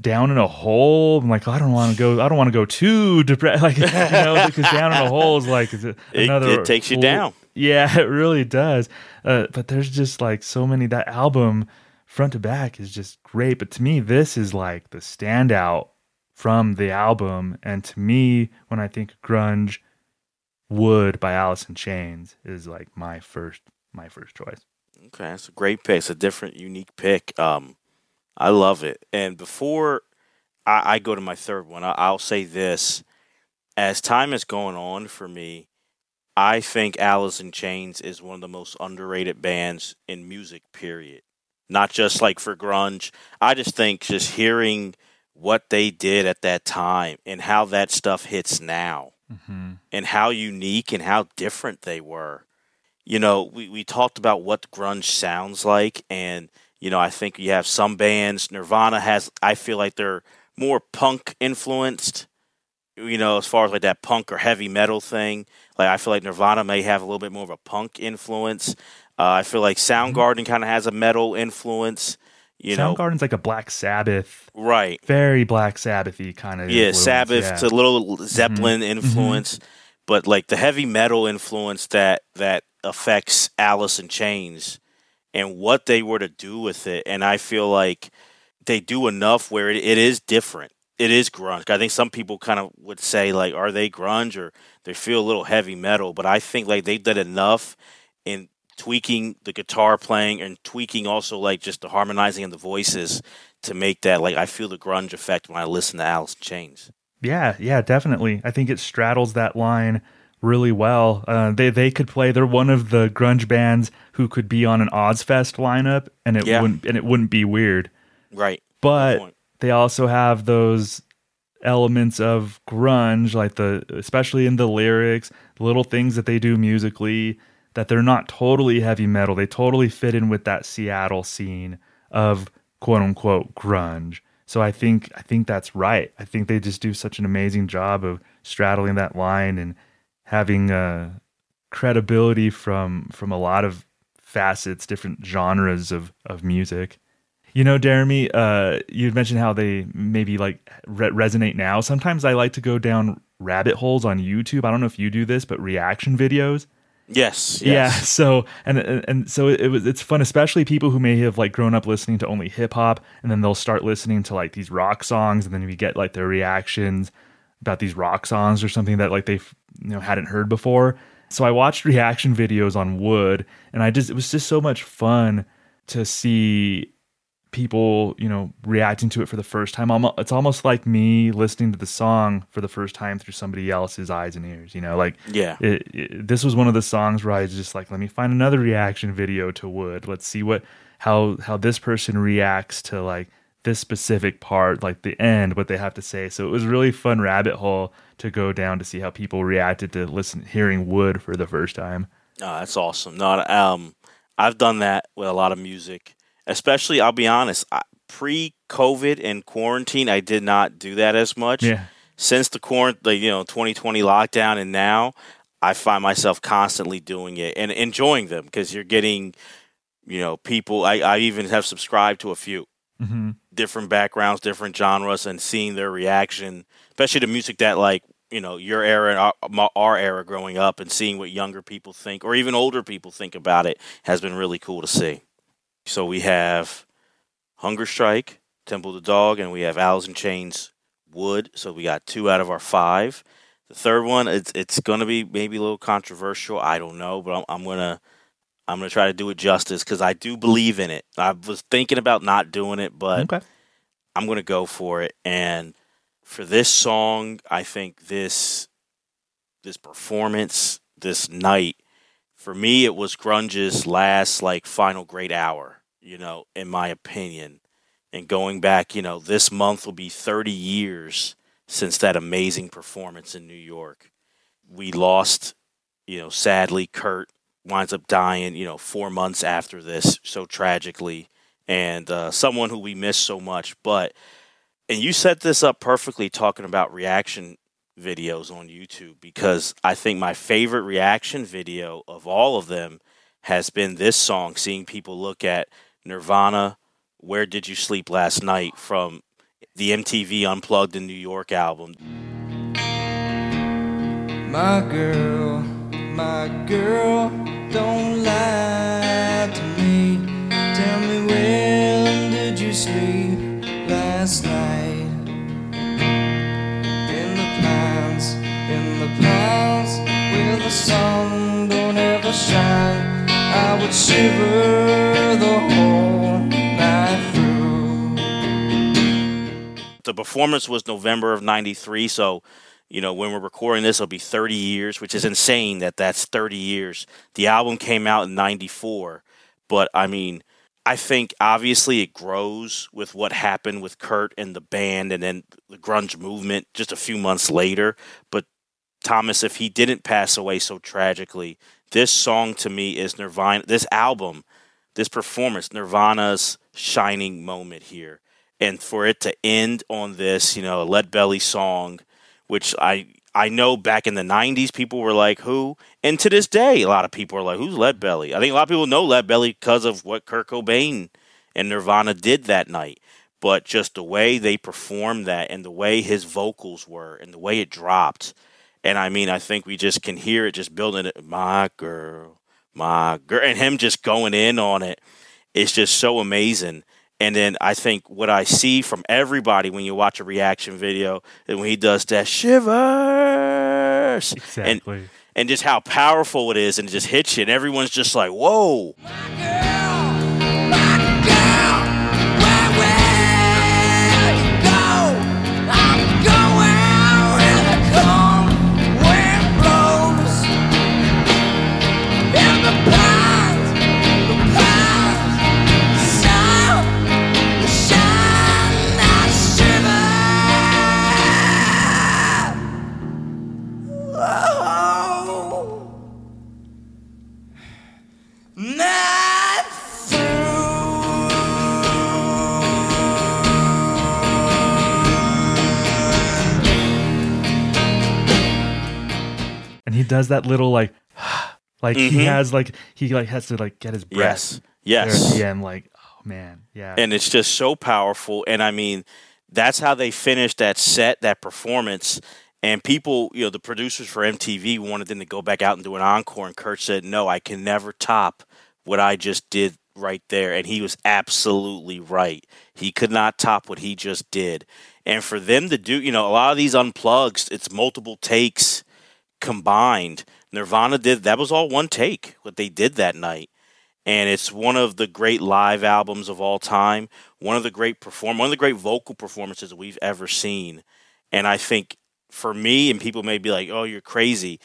down in a hole. I'm like, I don't want to go. I don't want to go too depressed. Like, you know, because down in a hole is like is it It- another. it takes you down. Yeah, it really does. Uh, but there's just like so many. That album, front to back, is just great. But to me, this is like the standout from the album. And to me, when I think grunge, Wood by Alice in Chains is like my first my first choice. Okay, that's a great pick. It's a different, unique pick. Um, I love it. And before I, I go to my third one, I, I'll say this: as time is going on for me, I think Alice in Chains is one of the most underrated bands in music. Period. Not just like for grunge. I just think just hearing what they did at that time and how that stuff hits now Mm-hmm. and how unique and how different they were. You know, we, we talked about what grunge sounds like, and, you know, I think you have some bands, Nirvana has, I feel like they're more punk influenced, you know, as far as like that punk or heavy metal thing. Like, I feel like Nirvana may have a little bit more of a punk influence. Uh, I feel like mm-hmm. Soundgarden kind of has a metal influence, you know. Soundgarden's like a Black Sabbath, Right. very Black Sabbathy kind of. Yeah, Sabbath to a little Zeppelin mm-hmm. Mm-hmm. influence, but like the heavy metal influence that that affects Alice in Chains and what they were to do with it, and I feel like they do enough where it, it is different. it is grunge. I think some people kind of would say like, are they grunge or they feel a little heavy metal? But I think like they've done enough in tweaking the guitar playing and tweaking also like just the harmonizing of the voices to make that like I feel the grunge effect when I listen to Alice in Chains. Yeah, yeah, definitely. I think it straddles that line really well. Uh, they they could play. They're one of the grunge bands who could be on an Ozzfest lineup, and it Yeah. wouldn't and it wouldn't be weird. Right. But they also have those elements of grunge, like the especially in the lyrics, little things that they do musically, that they're not totally heavy metal. They totally fit in with that Seattle scene of quote unquote grunge. So I think I think that's right. I think they just do such an amazing job of straddling that line and having uh, credibility from from a lot of facets, different genres of of music. You know, Jeremy, uh, you mentioned how they maybe like re- resonate now. Sometimes I like to go down rabbit holes on YouTube. I don't know if you do this, but reaction videos. Yes. Yeah. So and and and so it was. It's fun, especially people who may have like grown up listening to only hip hop, and then they'll start listening to like these rock songs, and then we get like their reactions about these rock songs or something that like they you know hadn't heard before. So I watched reaction videos on Wood, and I just it was just so much fun to see people you know reacting to it for the first time it's almost like me listening to the song for the first time through somebody else's eyes and ears you know like Yeah. it, it, this was one of the songs where I was just like, let me find another reaction video to Wood. Let's see what how how this person reacts to like this specific part, like the end, what they have to say. So it was really fun rabbit hole to go down to see how people reacted to listen hearing Wood for the first time. Oh, that's awesome. No, um, I've done that with a lot of music, especially. I'll be honest. pre-COVID and quarantine, I did not do that as much. Yeah. Since the quarant, the you know 2020 lockdown, and now I find myself constantly doing it and enjoying them because you're getting, you know, people. I, I even have subscribed to a few hmm different backgrounds, different genres, and seeing their reaction, especially to music that like you know your era and our, our era growing up, and seeing what younger people think or even older people think about it has been really cool to see. So we have Hunger Strike, Temple the Dog, and we have Alice in Chains, Wood. So we got two out of our five. The third one, it's it's gonna be maybe a little controversial. I don't know, but I'm, I'm gonna I'm gonna try to do it justice because I do believe in it. I was thinking about not doing it, but Okay. I'm gonna go for it. And for this song, I think this this performance, this night, for me, it was grunge's last like final great hour. You know, in my opinion, and going back, you know, this month will be 30 years since that amazing performance in New York. We lost, you know, sadly, Kurt winds up dying, you know, four months after this, so tragically, and uh, someone who we miss so much. But, and you set this up perfectly talking about reaction videos on YouTube because I think my favorite reaction video of all of them has been this song, seeing people look at Nirvana, Where Did You Sleep Last Night from the MTV Unplugged in New York album. My girl, my girl, don't lie to me. Tell me when did you sleep last night? In the pines, in the pines, where the sun don't ever shine. I would shiver the whole night through. the performance was November of 93 so you know when we're recording this it'll be 30 years which is insane that that's 30 years. The album came out in 94 but I mean I think obviously it grows with what happened with Kurt and the band and then the grunge movement just a few months later. But Thomas if he didn't pass away so tragically this song to me is Nirvana this album this performance Nirvana's shining moment here. And for it to end on this, you know, a Lead Belly song, which I I know back in the '90s people were like, "Who?" and to this day, a lot of people are like, "Who's Lead Belly?" I think a lot of people know Lead Belly because of what Kurt Cobain and Nirvana did that night, but just the way they performed that and the way his vocals were and the way it dropped, and I mean, I think we just can hear it just building it. My girl, my girl, and him just going in on it. It's just so amazing And then I think what I see from everybody when you watch a reaction video and when he does that shivers and Exactly. and just how powerful it is and it just hits you and everyone's just like, whoa. Does that little like like he Mhm. has like he like has to like get his breath Yes. Yes. the end like oh man yeah and it's just so powerful. And I mean, that's how they finished that set, that performance. And people, you know, the producers for MTV wanted them to go back out and do an encore. And Kurt said, "No, I can never top what I just did right there." And he was absolutely right. He could not top what he just did. And for them to do, you know, a lot of these unplugs, it's multiple takes combined. Nirvana did that was all one take. What they did that night and it's one of the great live albums of all time. One of the great perform, one of the great vocal performances we've ever seen. And I think for me, and people may be like, "Oh, you're crazy,"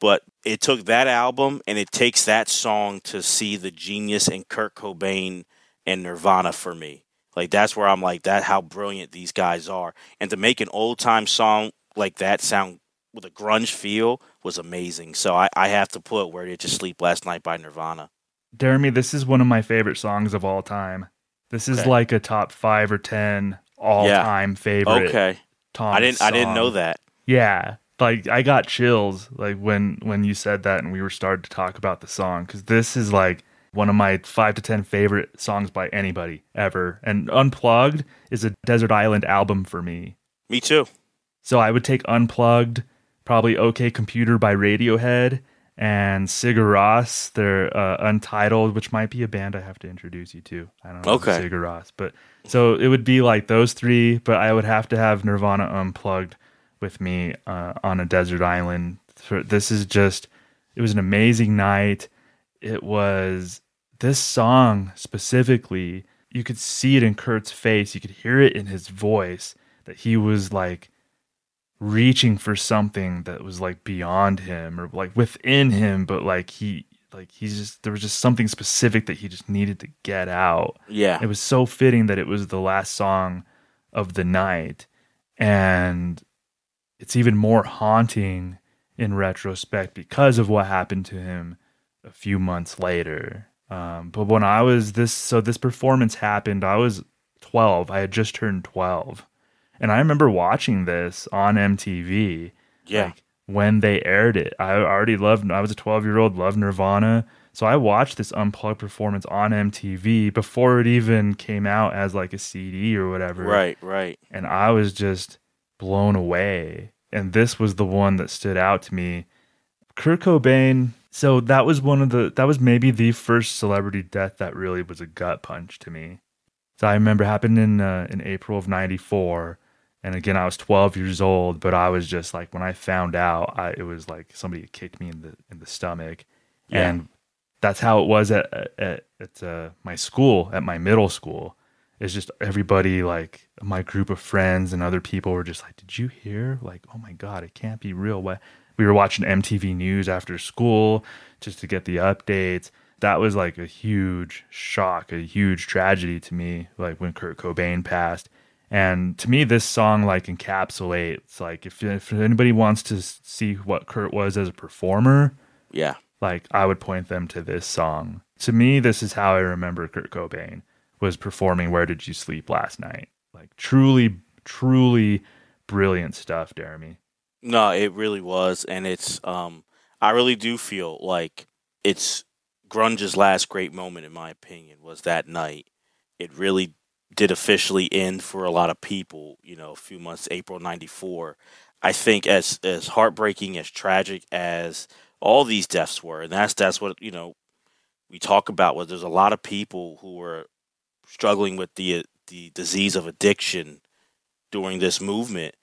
but it took that album and it takes that song to see the genius in Kurt Cobain and Nirvana for me. Like that's where I'm like that. How brilliant these guys are, and to make an old time song like that sound with a grunge feel was amazing. So I, I have to put "Where Did You Sleep Last Night" by Nirvana. Jeremy, this is one of my favorite songs of all time. This is Okay. like a top five or ten all time favorite. Okay. Tom I didn't I didn't know that. Yeah, like I got chills like when when you said that and we were starting to talk about the song because this is like one of my five to ten favorite songs by anybody ever. And Unplugged is a Desert Island album for me. Me too. So I would take Unplugged, probably OK Computer by Radiohead, and Sigur Rós, their uh, Untitled, which might be a band I have to introduce you to. I don't know Okay. Sigur Rós, but so it would be like those three, but I would have to have Nirvana Unplugged with me uh, on a desert island. This is just, it was an amazing night. It was this song specifically. You could see it in Kurt's face. You could hear it in his voice that he was like reaching for something that was like beyond him or like within him, but like he like he's just there was just something specific that he just needed to get out. Yeah. It was so fitting that it was the last song of the night. And it's even more haunting in retrospect because of what happened to him a few months later. Um, but when I was this, so this performance happened, I was 12. I had just turned 12. And I remember watching this on MTV Yeah. like when they aired it. I already loved I was a 12 year old, loved Nirvana. So I watched this unplugged performance on MTV before it even came out as like a CD or whatever. right, right. And I was just blown away. And this was the one that stood out to me. Kurt Cobain. So that was one of the that was maybe the first celebrity death that really was a gut punch to me. So I remember happened in uh, in April of '94, and again I was 12 years old, but I was just like when I found out, I, it was like somebody had kicked me in the in the stomach, Yeah. and that's how it was at at, at uh, my school, at my middle school. It's just everybody like my group of friends and other people were just like, "Did you hear? Like, oh my god, it can't be real." What we were watching MTV News after school just to get the updates. That was like a huge shock, a huge tragedy to me. Like when Kurt Cobain passed, and to me, this song like encapsulates like if if anybody wants to see what Kurt was as a performer, Yeah. like I would point them to this song. To me, this is how I remember Kurt Cobain was performing Where Did You Sleep Last Night? Like truly, truly brilliant stuff, Jeremy. No, it really was, and it's um, I really do feel like it's grunge's last great moment, in my opinion, was that night. It really did officially end for a lot of people. You know, a few months, April '94. I think as as heartbreaking, as tragic as all these deaths were, and that's that's what you know we talk about. Was there's a lot of people who were struggling with the the disease of addiction during this movement,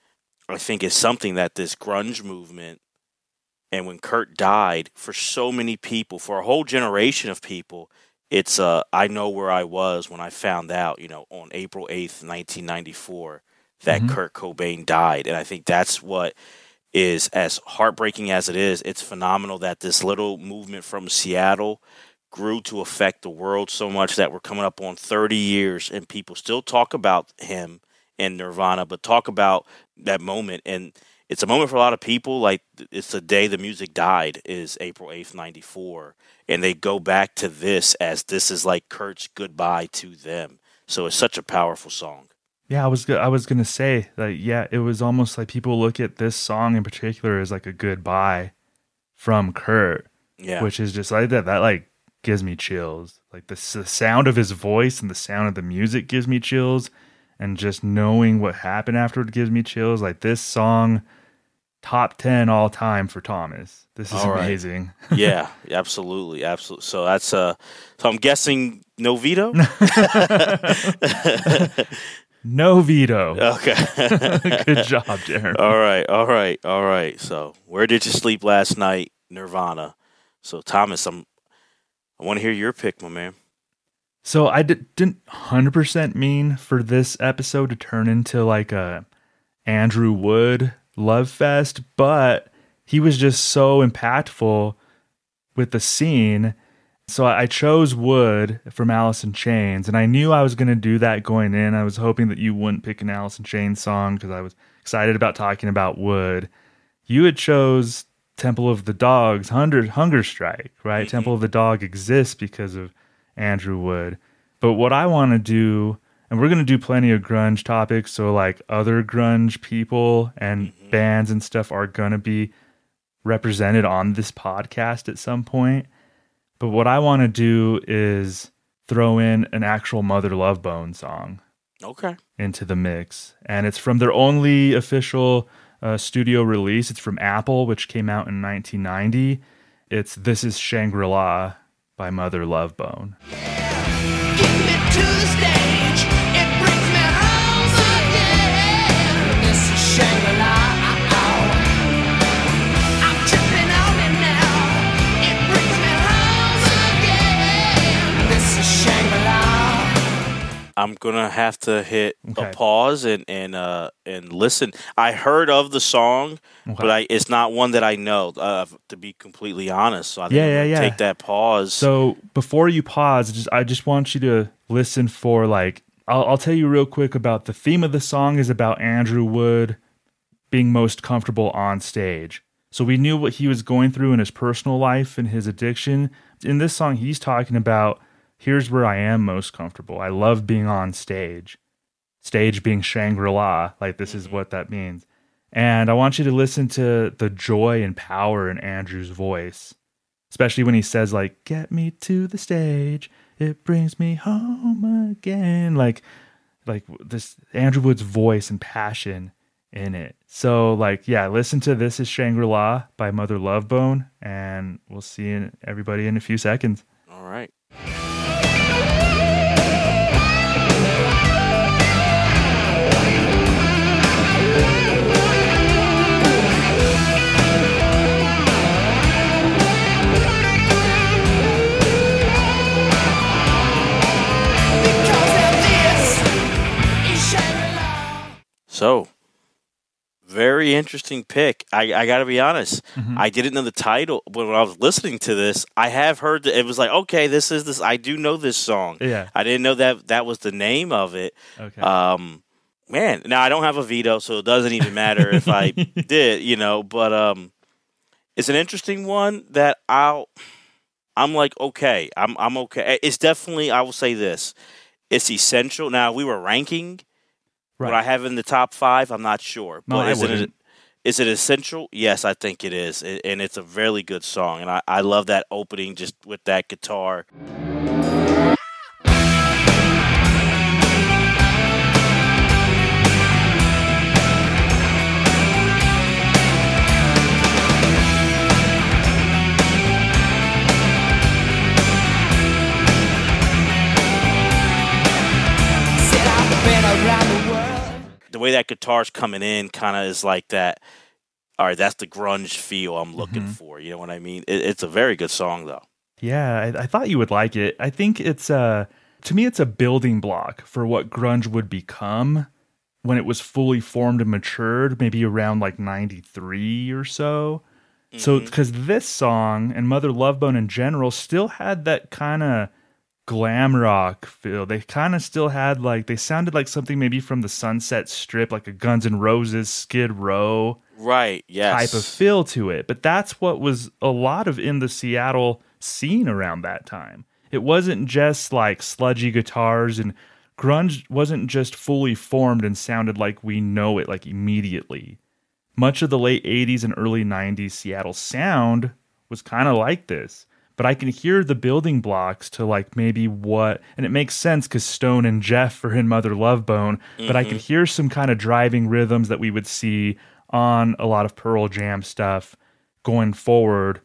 I think is something that this grunge movement and when Kurt died, for so many people, for a whole generation of people, it's uh I know where I was when I found out, you know, on April 8th, 1994 that Mhm. Kurt Cobain died. And I think that's what is as heartbreaking as it is, it's phenomenal that this little movement from Seattle grew to affect the world so much that we're coming up on 30 years and people still talk about him and Nirvana, but talk about that moment. And it's a moment for a lot of people. Like it's the day the music died is April 8th, 94. And they go back to this as this is like Kurt's goodbye to them. So it's such a powerful song. Yeah, I was I was gonna say that. Yeah, it was almost like people look at this song in particular as like a goodbye from Kurt, Yeah. which is just like that. That like gives me chills. Like the, the sound of his voice and the sound of the music gives me chills, and just knowing what happened afterward gives me chills. Like this song, top ten all time for Thomas. This is right. amazing. yeah, absolutely, absolutely. So that's uh so I'm guessing no veto? No veto. okay. Good job, Darren. all right, all right, all right. So, where did you sleep last night? Nirvana. So, Thomas, I'm I want to hear your pick, my man. So I d- didn't hundred percent mean for this episode to turn into like a Andrew Wood love fest, but he was just so impactful with the scene. So I chose Wood from Alice in Chains, and I knew I was going to do that going in. I was hoping that you wouldn't pick an Alice in Chains song because I was excited about talking about Wood. You had chose Temple of the Dog's Hunger Hunger Strike, right? Temple of the Dog exists because of Andrew Wood. But what I want to do, and we're going to do plenty of grunge topics, so like other grunge people and Mhm. bands and stuff are going to be represented on this podcast at some point. But what I want to do is throw in an actual Mother Love Bone song Okay. into the mix. And it's from their only official uh, studio release. It's from Apple, which came out in 1990. It's This Is Shangri La by Mother Love Bone. Get I'm gonna have to hit Okay. a pause and and uh and listen. I heard of the song, Okay. but I it's not one that I know. Uh, to be completely honest, so I Yeah, yeah, yeah. Take that pause. So before you pause, just I just want you to listen for like I'll, I'll tell you real quick about the theme of the song is about Andrew Wood being most comfortable on stage. So we knew what he was going through in his personal life and his addiction. In this song, he's talking about here's where I am most comfortable. I love being on stage. Stage being Shangri La, like this is mm-hmm. what that means. And I want you to listen to the joy and power in Andrew's voice especially when he says like get me to the stage it brings me home again like like this andrew wood's voice and passion in it so like yeah listen to this is shangri-la by mother love bone and we'll see everybody in a few seconds All right. So, very interesting pick. I, I got to be honest. Mhm. I didn't know the title, but when I was listening to this, I have heard that it was like, okay, this is this. I do know this song. yeah I didn't know that that was the name of it. okay Um, man, now I don't have a veto, so it doesn't even matter if I did, you know. But um, it's an interesting one that I'll. I'm like, okay, I'm I'm okay. It's definitely. I will say this. It's essential. Now we were ranking. What I have in the top five, I'm not sure. No, But I is it wouldn't. is it essential? Yes, I think it is, and it's a really good song. And I, I love that opening just with that guitar. The way that guitar's coming in kind of is like that. All right, that's the grunge feel I'm looking Mhm. for. You know what I mean? It, it's a very good song though. Yeah, I, I thought you would like it. I think it's a, to me, it's a building block for what grunge would become when it was fully formed and matured, maybe around like 93 or so. So, Mhm. because this song and Mother Love Bone in general still had that kind of glam rock feel. They kind of still had like, they sounded like something maybe from the Sunset Strip, like a Guns N' Roses, Skid Row right? Yes. type of feel to it. But that's what was a lot of in the Seattle scene around that time. It wasn't just like sludgy guitars and grunge wasn't just fully formed and sounded like we know it like immediately. Much of the late 80s and early 90s Seattle sound was kind of like this. But I can hear the building blocks to like maybe what, and it makes sense because Stone and Jeff are in Mother Love Bone. But I can mm-hmm. hear some kind of driving rhythms that we would see on a lot of Pearl Jam stuff going forward.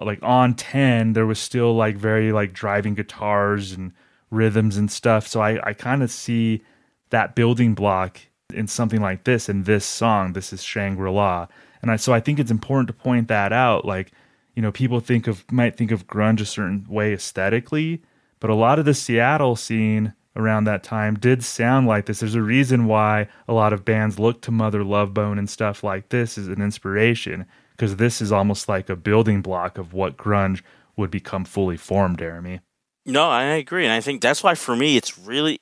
Like on 10, there was still like very like driving guitars and rhythms and stuff. So I, I kind of see that building block in something like this in this song. This is Shangri La. And I, so I think it's important to point that out. Like, you know, people think of might think of grunge a certain way aesthetically, but a lot of the Seattle scene around that time did sound like this. There's a reason why a lot of bands look to Mother Love Bone and stuff like this as an inspiration, because this is almost like a building block of what grunge would become fully formed, Jeremy. No, I agree, and I think that's why for me it's really,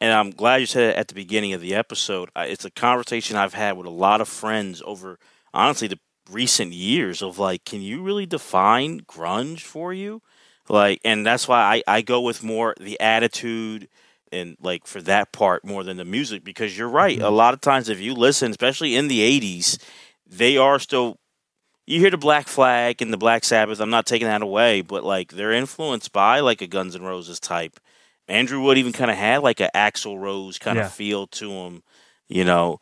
and I'm glad you said it at the beginning of the episode. It's a conversation I've had with a lot of friends over, honestly, the recent years of like, can you really define grunge for you? Like, and that's why I I go with more the attitude and like for that part more than the music because you're right. A mm-hmm. lot of times if you listen, especially in the '80s, they are still you hear the Black Flag and the Black Sabbath. I'm not taking that away, but like they're influenced by like a Guns N' Roses type. Andrew Wood even kind of had like an Axl Rose kind Yeah. of feel to him. You know,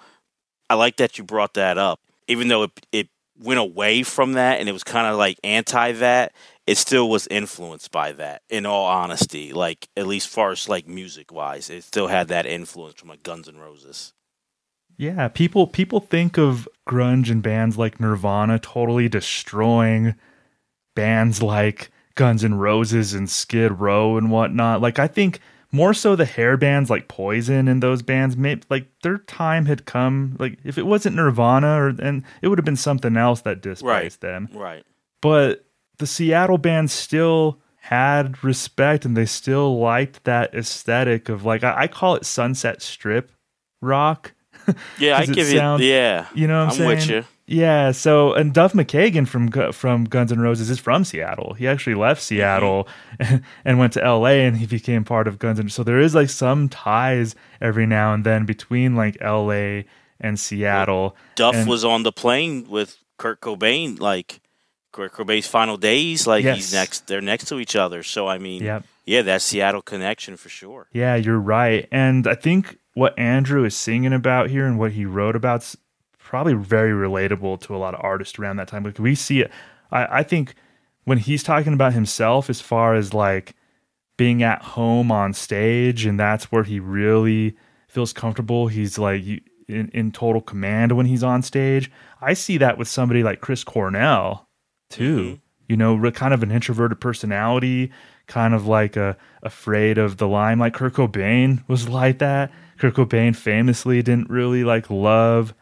I like that you brought that up, even though it it went away from that and it was kind of like anti that. It still was influenced by that. In all honesty, like at least far as like music wise, it still had that influence from like Guns N' Roses. Yeah, people people think of grunge and bands like Nirvana totally destroying bands like Guns N' Roses and Skid Row and whatnot. Like I think more so the hair bands like Poison and those bands, maybe like their time had come. Like if it wasn't Nirvana, or and it would have been something else that displaced them. Right. But the Seattle bands still had respect and they still liked that aesthetic of like I, I call it Sunset Strip rock. Yeah, I give sound- you. Yeah, You know what I'm, I'm with you. Yeah. So, and Duff McKagan from from Guns N' Roses is from Seattle. He actually left Mm-hmm. Seattle and went to L.A. and he became part of Guns N'. So there is like some ties every now and then between like L.A. and Seattle. Duff And- was on the plane with Kurt Cobain, like Kurt Cobain's final days. Like Yes. he's next, they're next to each other. So I mean, Yep. yeah, that Seattle connection for sure. Yeah, you're right. And I think what Andrew is singing about here and what he wrote about's probably very relatable to a lot of artists around that time. Like we see it. I, I think when he's talking about himself as far as like being at home on stage and that's where he really feels comfortable. He's like in, in total command when he's on stage. I see that with somebody like Chris Cornell too. Mm-hmm. You know, kind of an introverted personality, kind of like a afraid of the limelight. Like Kurt Cobain was like that. Kurt Cobain famously didn't really like love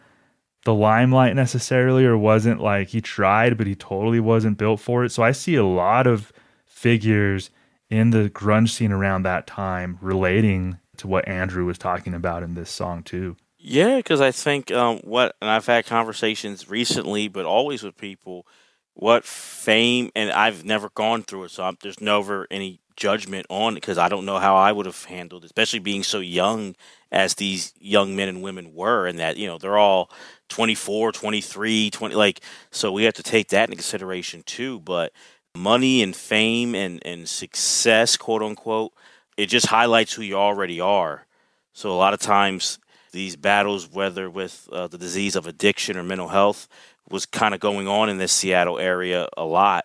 the limelight necessarily, or wasn't like he tried, but he totally wasn't built for it. So I see a lot of figures in the grunge scene around that time relating to what Andrew was talking about in this song too. Yeah, because I think um, what, and I've had conversations recently, but always with people, what fame, and I've never gone through it, so I'm, there's never any judgment on it because I don't know how I would have handled especially being so young as these young men and women were, and that, you know, they're all 24, 23, 20, like, so we have to take that into consideration too. But money and fame and, and success, quote unquote, it just highlights who you already are. So a lot of times, these battles, whether with uh, the disease of addiction or mental health, was kind of going on in this Seattle area a lot.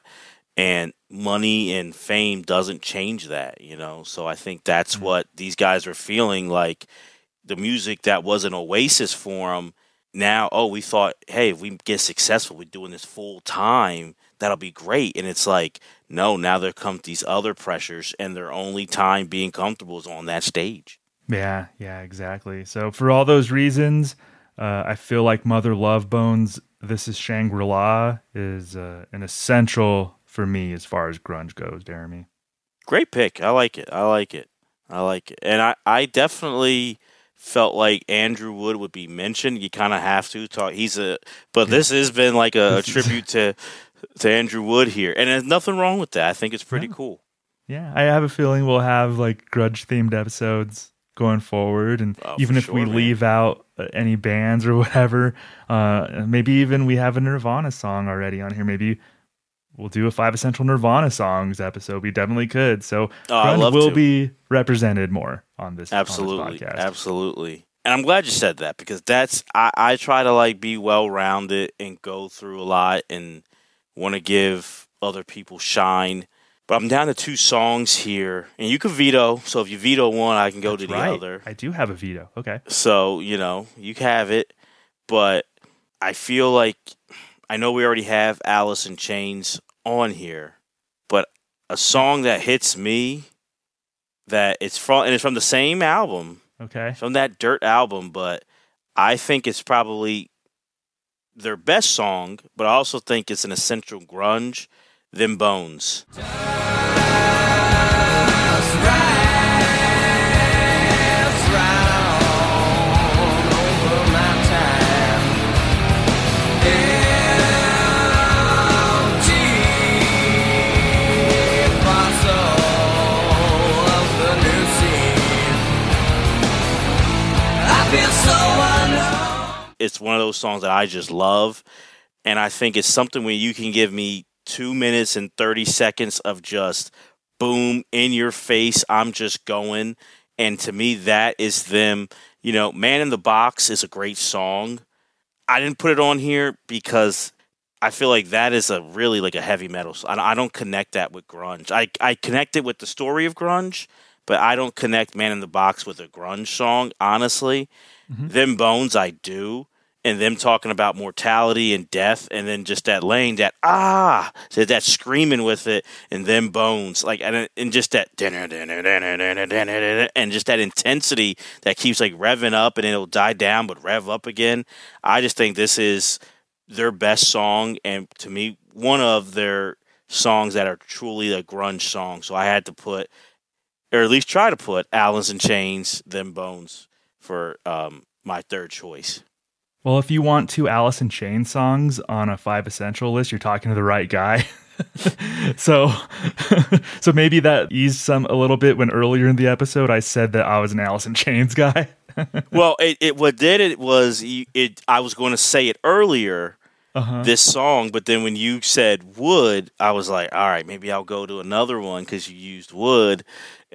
And money and fame doesn't change that, you know. So I think that's what these guys are feeling like. the music that was an oasis for them. Now, oh, we thought, hey, if we get successful, we're doing this full time, that'll be great. And it's like, no, now there come these other pressures, and their only time being comfortable is on that stage. Yeah, yeah, exactly. So for all those reasons, uh, I feel like Mother Love Bones, This is Shangri La, is uh, an essential for me as far as grunge goes, Jeremy. Great pick. I like it. I like it. I like it. And I, I definitely felt like Andrew Wood would be mentioned. You kind of have to talk. He's a, but this has been like a, a tribute to to Andrew Wood here, and there's nothing wrong with that. I think it's pretty No. cool. Yeah, I have a feeling we'll have like grunge themed episodes going forward, and Oh, even for if we man. leave out uh, any bands or whatever, uh, maybe even we have a Nirvana song already on here. Maybe we'll do a five essential Nirvana songs episode. We definitely could. So oh, will to. be represented more on this on this Absolutely, podcast. absolutely. And I'm glad you said that because that's I, I try to like be well rounded and go through a lot and want to give other people shine. But I'm down to two songs here, and you can veto. So if you veto one, I can go That's to the right. other. I do have a veto. Okay. So, you know, you have it, but I feel like I know we already have Alice in Chains on here, but a song that hits me that it's from and it's from the same album, Okay. from that Dirt album, but I think it's probably their best song, but I also think it's an essential grunge, Them Bones. It's one of those songs that I just love. And I think it's something where you can give me two minutes and 30 seconds of just boom in your face. I'm just going. And to me, that is them. You know, Man in the Box is a great song. I didn't put it on here because I feel like that is a really like a heavy metal. I don't connect that with grunge. I, I connect it with the story of grunge, but I don't connect Man in the Box with a grunge song, honestly. Them Bones, I do. And them talking about mortality and death, and then just that Layne, that ah, so that screaming with it, and them bones, like, and, and just that, and just that intensity that keeps like revving up, and it'll die down, but rev up again. I just think this is their best song, and to me, one of their songs that are truly a grunge song. So I had to put, or at least try to put, Alice in Chains, Them Bones for um, my third choice. Well, if you want two Alice in Chains songs on a five essential list, you're talking to the right guy. so, so maybe that eased some a little bit when earlier in the episode I said that I was an Alice in Chains guy. well, it, it what did it was it. I was going to say it earlier. Uh-huh. This song, but then when you said wood, I was like, all right, maybe I'll go to another one because you used wood.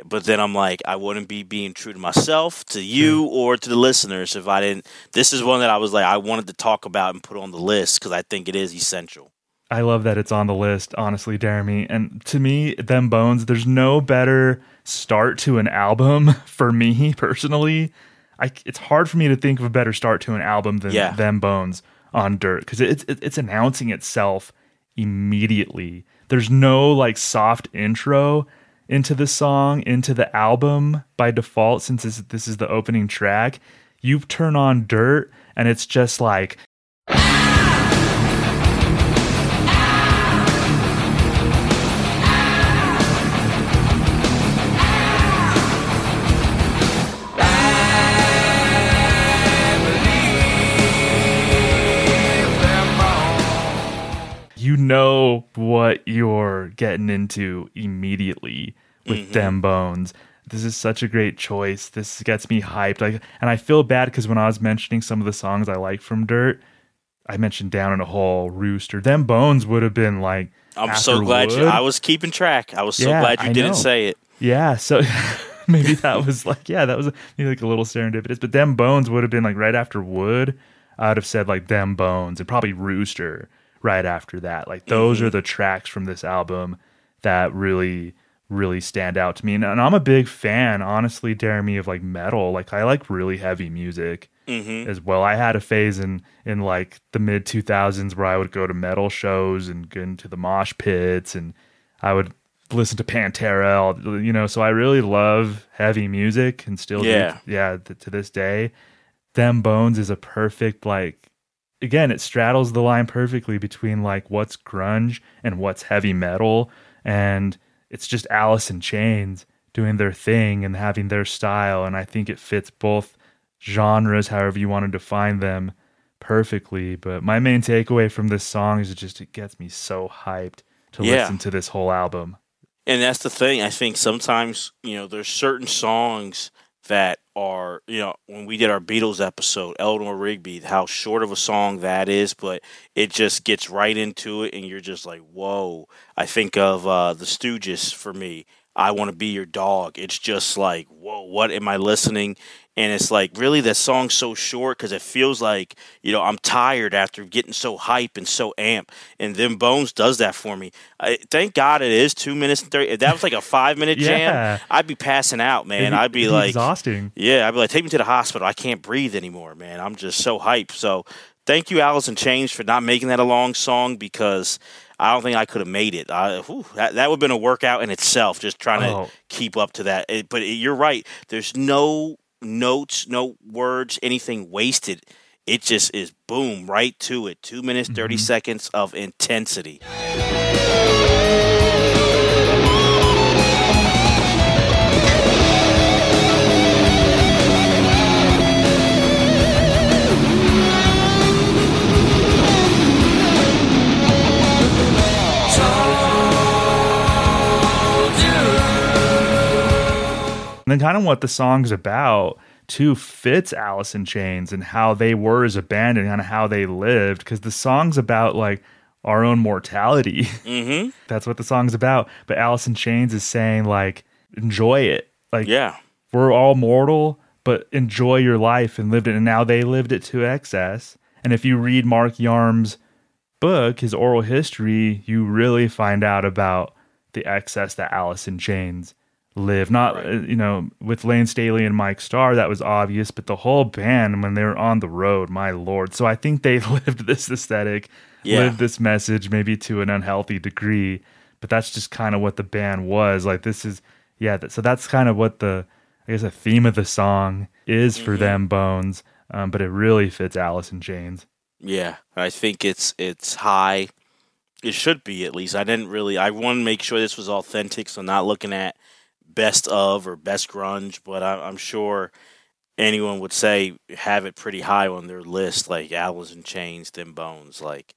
But then I'm like, I wouldn't be being true to myself, to you, or to the listeners if I didn't. This is one that I was like, I wanted to talk about and put on the list because I think it is essential. I love that it's on the list, honestly, Jeremy. And to me, them bones, there's no better start to an album for me personally. I, it's hard for me to think of a better start to an album than Yeah. them bones on dirt because it's it, it's announcing itself immediately. There's no like soft intro into the song into the album by default since this, this is the opening track. You turn on dirt and it's just like know what you're getting into immediately with mm-hmm. them bones. This is such a great choice. This gets me hyped. Like, and I feel bad because when I was mentioning some of the songs I like from Dirt, I mentioned Down in a Hole, Rooster. Them bones would have been like. I'm so glad you. I was keeping track. I was so Yeah, glad you I didn't know. say it. Yeah, so maybe that was like yeah, that was maybe like a little serendipitous. But them bones would have been like right after Wood. I'd have said like them bones and probably Rooster right after that. Like those Mm-hmm. are the tracks from this album that really, really stand out to me. And, and I'm a big fan, honestly, Jeremy, of like metal. Like I like really heavy music Mm-hmm. as well. I had a phase in in like the mid 2000s where I would go to metal shows and get into the mosh pits and I would listen to Pantera, you know, so I really love heavy music and still Yeah. do, yeah, th- to this day. Them Bones is a perfect like again, it straddles the line perfectly between like what's grunge and what's heavy metal and it's just Alice in Chains doing their thing and having their style and I think it fits both genres however you want to define them perfectly but my main takeaway from this song is it just it gets me so hyped to Yeah. listen to this whole album And that's the thing. I think sometimes, you know, there's certain songs that are, you know, when we did our Beatles episode, Eleanor Rigby, how short of a song that is, but it just gets right into it and you're just like, whoa. I think of uh, The Stooges for me. I want to be your dog. It's just like, whoa, what am I listening? And it's like, really, that song's so short because it feels like, you know, I'm tired after getting so hype and so amp And then Bones does that for me. I, thank God it is two minutes and 30. If that was like a five minute Yeah. jam, I'd be passing out, man. It'd- I'd be like, exhausting yeah, I'd be like, take me to the hospital. I can't breathe anymore, man. I'm just so hyped. So thank you, Alice in Chains, for not making that a long song because I don't think I could have made it. I, whew, that that would have been a workout in itself, just trying Oh. to keep up to that. It- but you're right. There's no notes, no words, anything wasted. It just is boom right to it. Two minutes, 30 mm-hmm. seconds of intensity. And then kind of what the song's about too fits Alice in Chains and how they were as a band and kind of how they lived because the song's about like our own mortality. Mm-hmm. That's what the song's about. But Alice in Chains is saying like enjoy it. Like Yeah. we're all mortal, but enjoy your life and lived it. And now they lived it to excess. And if you read Mark Yarm's book, his oral history, you really find out about the excess that Alice in Chains live. Not, Right. uh, you know, with Layne Staley and Mike Starr, that was obvious, but the whole band, when they were on the road, my lord. So I think they lived this aesthetic, Yeah. lived this message, maybe to an unhealthy degree, but that's just kind of what the band was. Like, this is, yeah, so that's kind of what the, I guess, the theme of the song is for them, Bones. Um, but it really fits Alice in Chains. Yeah, I think it's it's high. It should be at least. I didn't really. I want to make sure this was authentic, so not looking at best of or best grunge. But I, I'm sure anyone would say have it pretty high on their list, like Alice in Chains, Them Bones. Like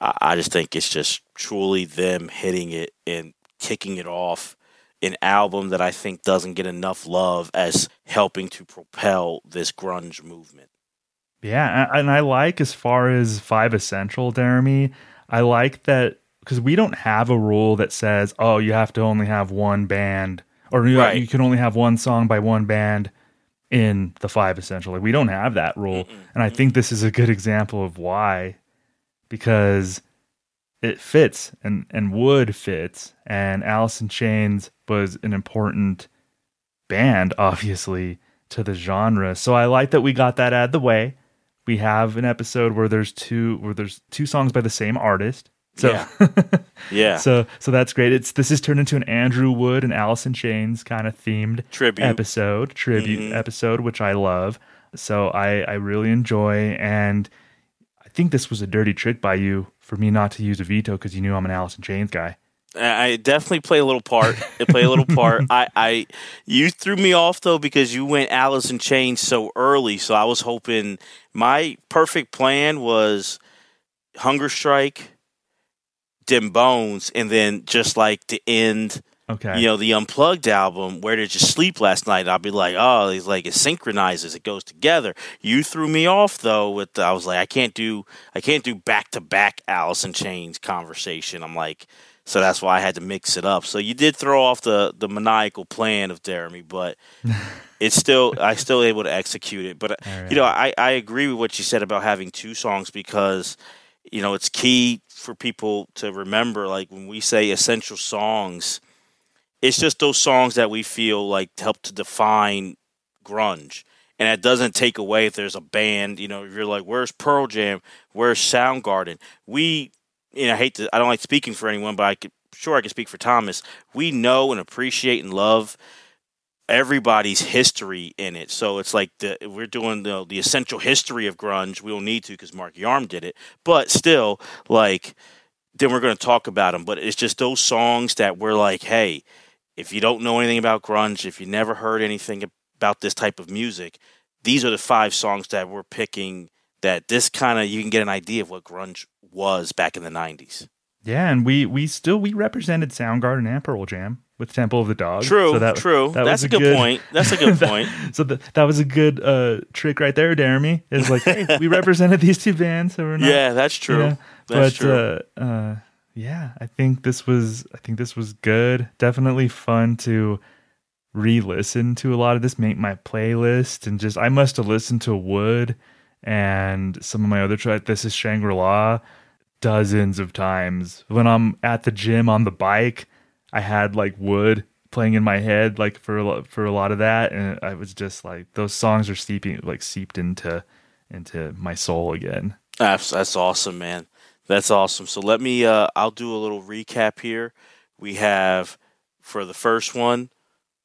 I, I just think it's just truly them hitting it and kicking it off. An album that I think doesn't get enough love as helping to propel this grunge movement. Yeah, and I like as far as Five Essential, Jeremy. I like that because we don't have a rule that says, "Oh, you have to only have one band," or you, Right. you can only have one song by one band in the Five Essential. Like we don't have that rule, and I think this is a good example of why, because it fits and and wood fits, and Alice in Chains was an important band, obviously, to the genre. So I like that we got that out of the way. We have an episode where there's two where there's two songs by the same artist. So Yeah. Yeah. so so that's great. It's this has turned into an Andrew Wood and Alice in Chains kind of themed Tribute. episode, tribute Mhm. episode, which I love. So I I really enjoy and I think this was a dirty trick by you for me not to use a veto because you knew I'm an in Chains guy. I definitely play a little part. I play a little part. I, I, you threw me off though because you went Alice in Chains so early. So I was hoping my perfect plan was Hunger Strike, Them Bones, and then just like the end, Okay. you know, the Unplugged album where did you sleep last night? I'll be like, oh, it's like it synchronizes, it goes together. You threw me off though with I was like, I can't do, I can't do back to back Alice in Chains conversation. I'm like. So that's why I had to mix it up. So you did throw off the the maniacal plan of Jeremy, but it's still I still able to execute it. But right. you know, I I agree with what you said about having two songs because you know it's key for people to remember. Like when we say essential songs, it's just those songs that we feel like help to define grunge. And it doesn't take away if there's a band, you know, if you're like, where's Pearl Jam? Where's Soundgarden? We, you know, I hate to, I don't like speaking for anyone, but I could, sure I can speak for Thomas. We know and appreciate and love everybody's history in it. So it's like the we're doing the the essential history of grunge. We don't need to because Mark Yarm did it, but still, like then we're going to talk about them. But it's just those songs that we're like, hey, if you don't know anything about grunge, if you never heard anything about this type of music, these are the five songs that we're picking. That this kind of you can get an idea of what grunge was back in the '90s. Yeah, and we we still we represented Soundgarden and Pearl Jam with Temple of the Dog. True, So that- true. that That's was a good, point. That's a good that- point. So that that was a good uh, trick right there, Jeremy. It's like, hey, we represented these two bands, so we're not. Yeah, that's true. you know, That's but true. Uh, uh, yeah, I think this was I think this was good. Definitely fun to re-listen to a lot of this, make my playlist, and just I must have listened to Wood and some of my other tracks. This is Shangri La dozens of times when I'm at the gym on the bike. I had like Wood playing in my head like for for a lot of that, and I was just like those songs are seeping like seeped into into my soul again. That's that's awesome, man. That's awesome. So let me uh I'll do a little recap here. We have for the first one,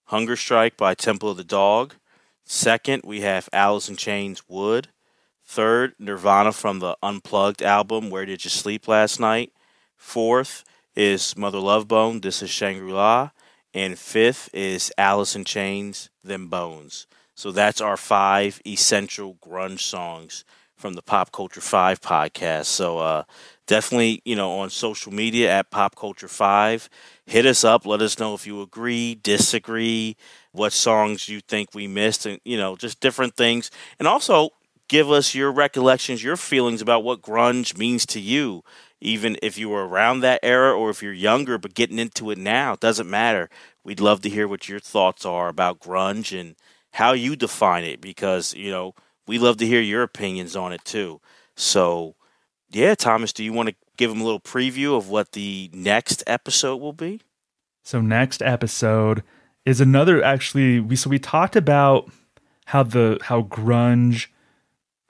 Hunger Strike by Temple of the Dog. Second, we have Alice in Chains Wood. Third, Nirvana from the Unplugged album, Where Did You Sleep Last Night? Fourth is Mother Love Bone, This is Shangri La. And fifth is Alice in Chains, Them Bones. So that's our five essential grunge songs from the Pop Culture 5 podcast. So uh, definitely, you know, on social media at Pop Culture 5, hit us up. Let us know if you agree, disagree, what songs you think we missed, and, you know, just different things. And also, give us your recollections, your feelings about what grunge means to you. Even if you were around that era or if you're younger but getting into it now, it doesn't matter. We'd love to hear what your thoughts are about grunge and how you define it because, you know, we love to hear your opinions on it too. So, yeah, Thomas, do you want to give them a little preview of what the next episode will be? So next episode is another actually we so we talked about how the how grunge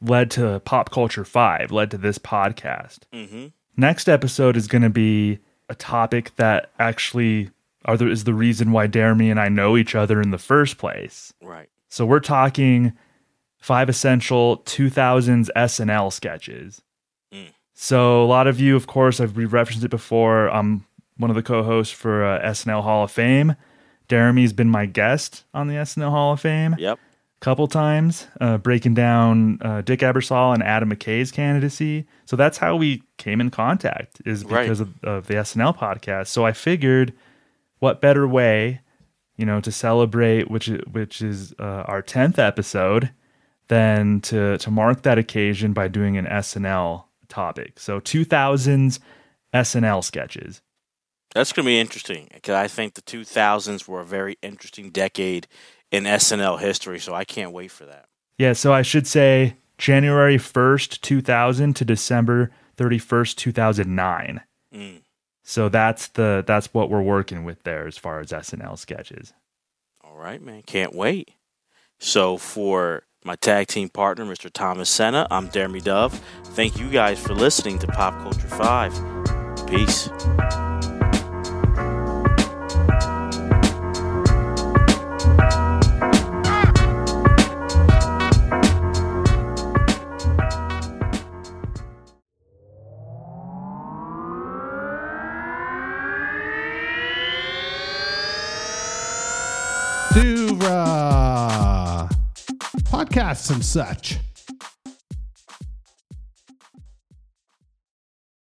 led to pop culture 5 led to this podcast. Mm-hmm. Next episode is going to be a topic that actually are the, is the reason why Jeremy and I know each other in the first place. Right. So we're talking five essential 2000s SNL sketches. Mm. So a lot of you, of course, I've referenced it before. I'm one of the co-hosts for uh, SNL Hall of Fame. Jeremy's been my guest on the SNL Hall of Fame Yep. Couple times, uh, breaking down uh, Dick Ebersol and Adam McKay's candidacy. So that's how we came in contact, is Right. because of, of the SNL podcast. So I figured, what better way, you know, to celebrate which which is uh, our tenth episode, than to to mark that occasion by doing an SNL topic. So two thousands SNL sketches. That's going to be interesting because I think the 2000s were a very interesting decade in SNL history. So I can't wait for that. Yeah, so I should say January 1st, 2000 to December 31st, 2009. Mm. So that's the that's what we're working with there as far as SNL sketches. All right, man. Can't wait. So for my tag team partner, Mr. Thomas Senna, I'm Jeremy Dove. Thank you guys for listening to Pop Culture 5. Peace. Podcasts and such.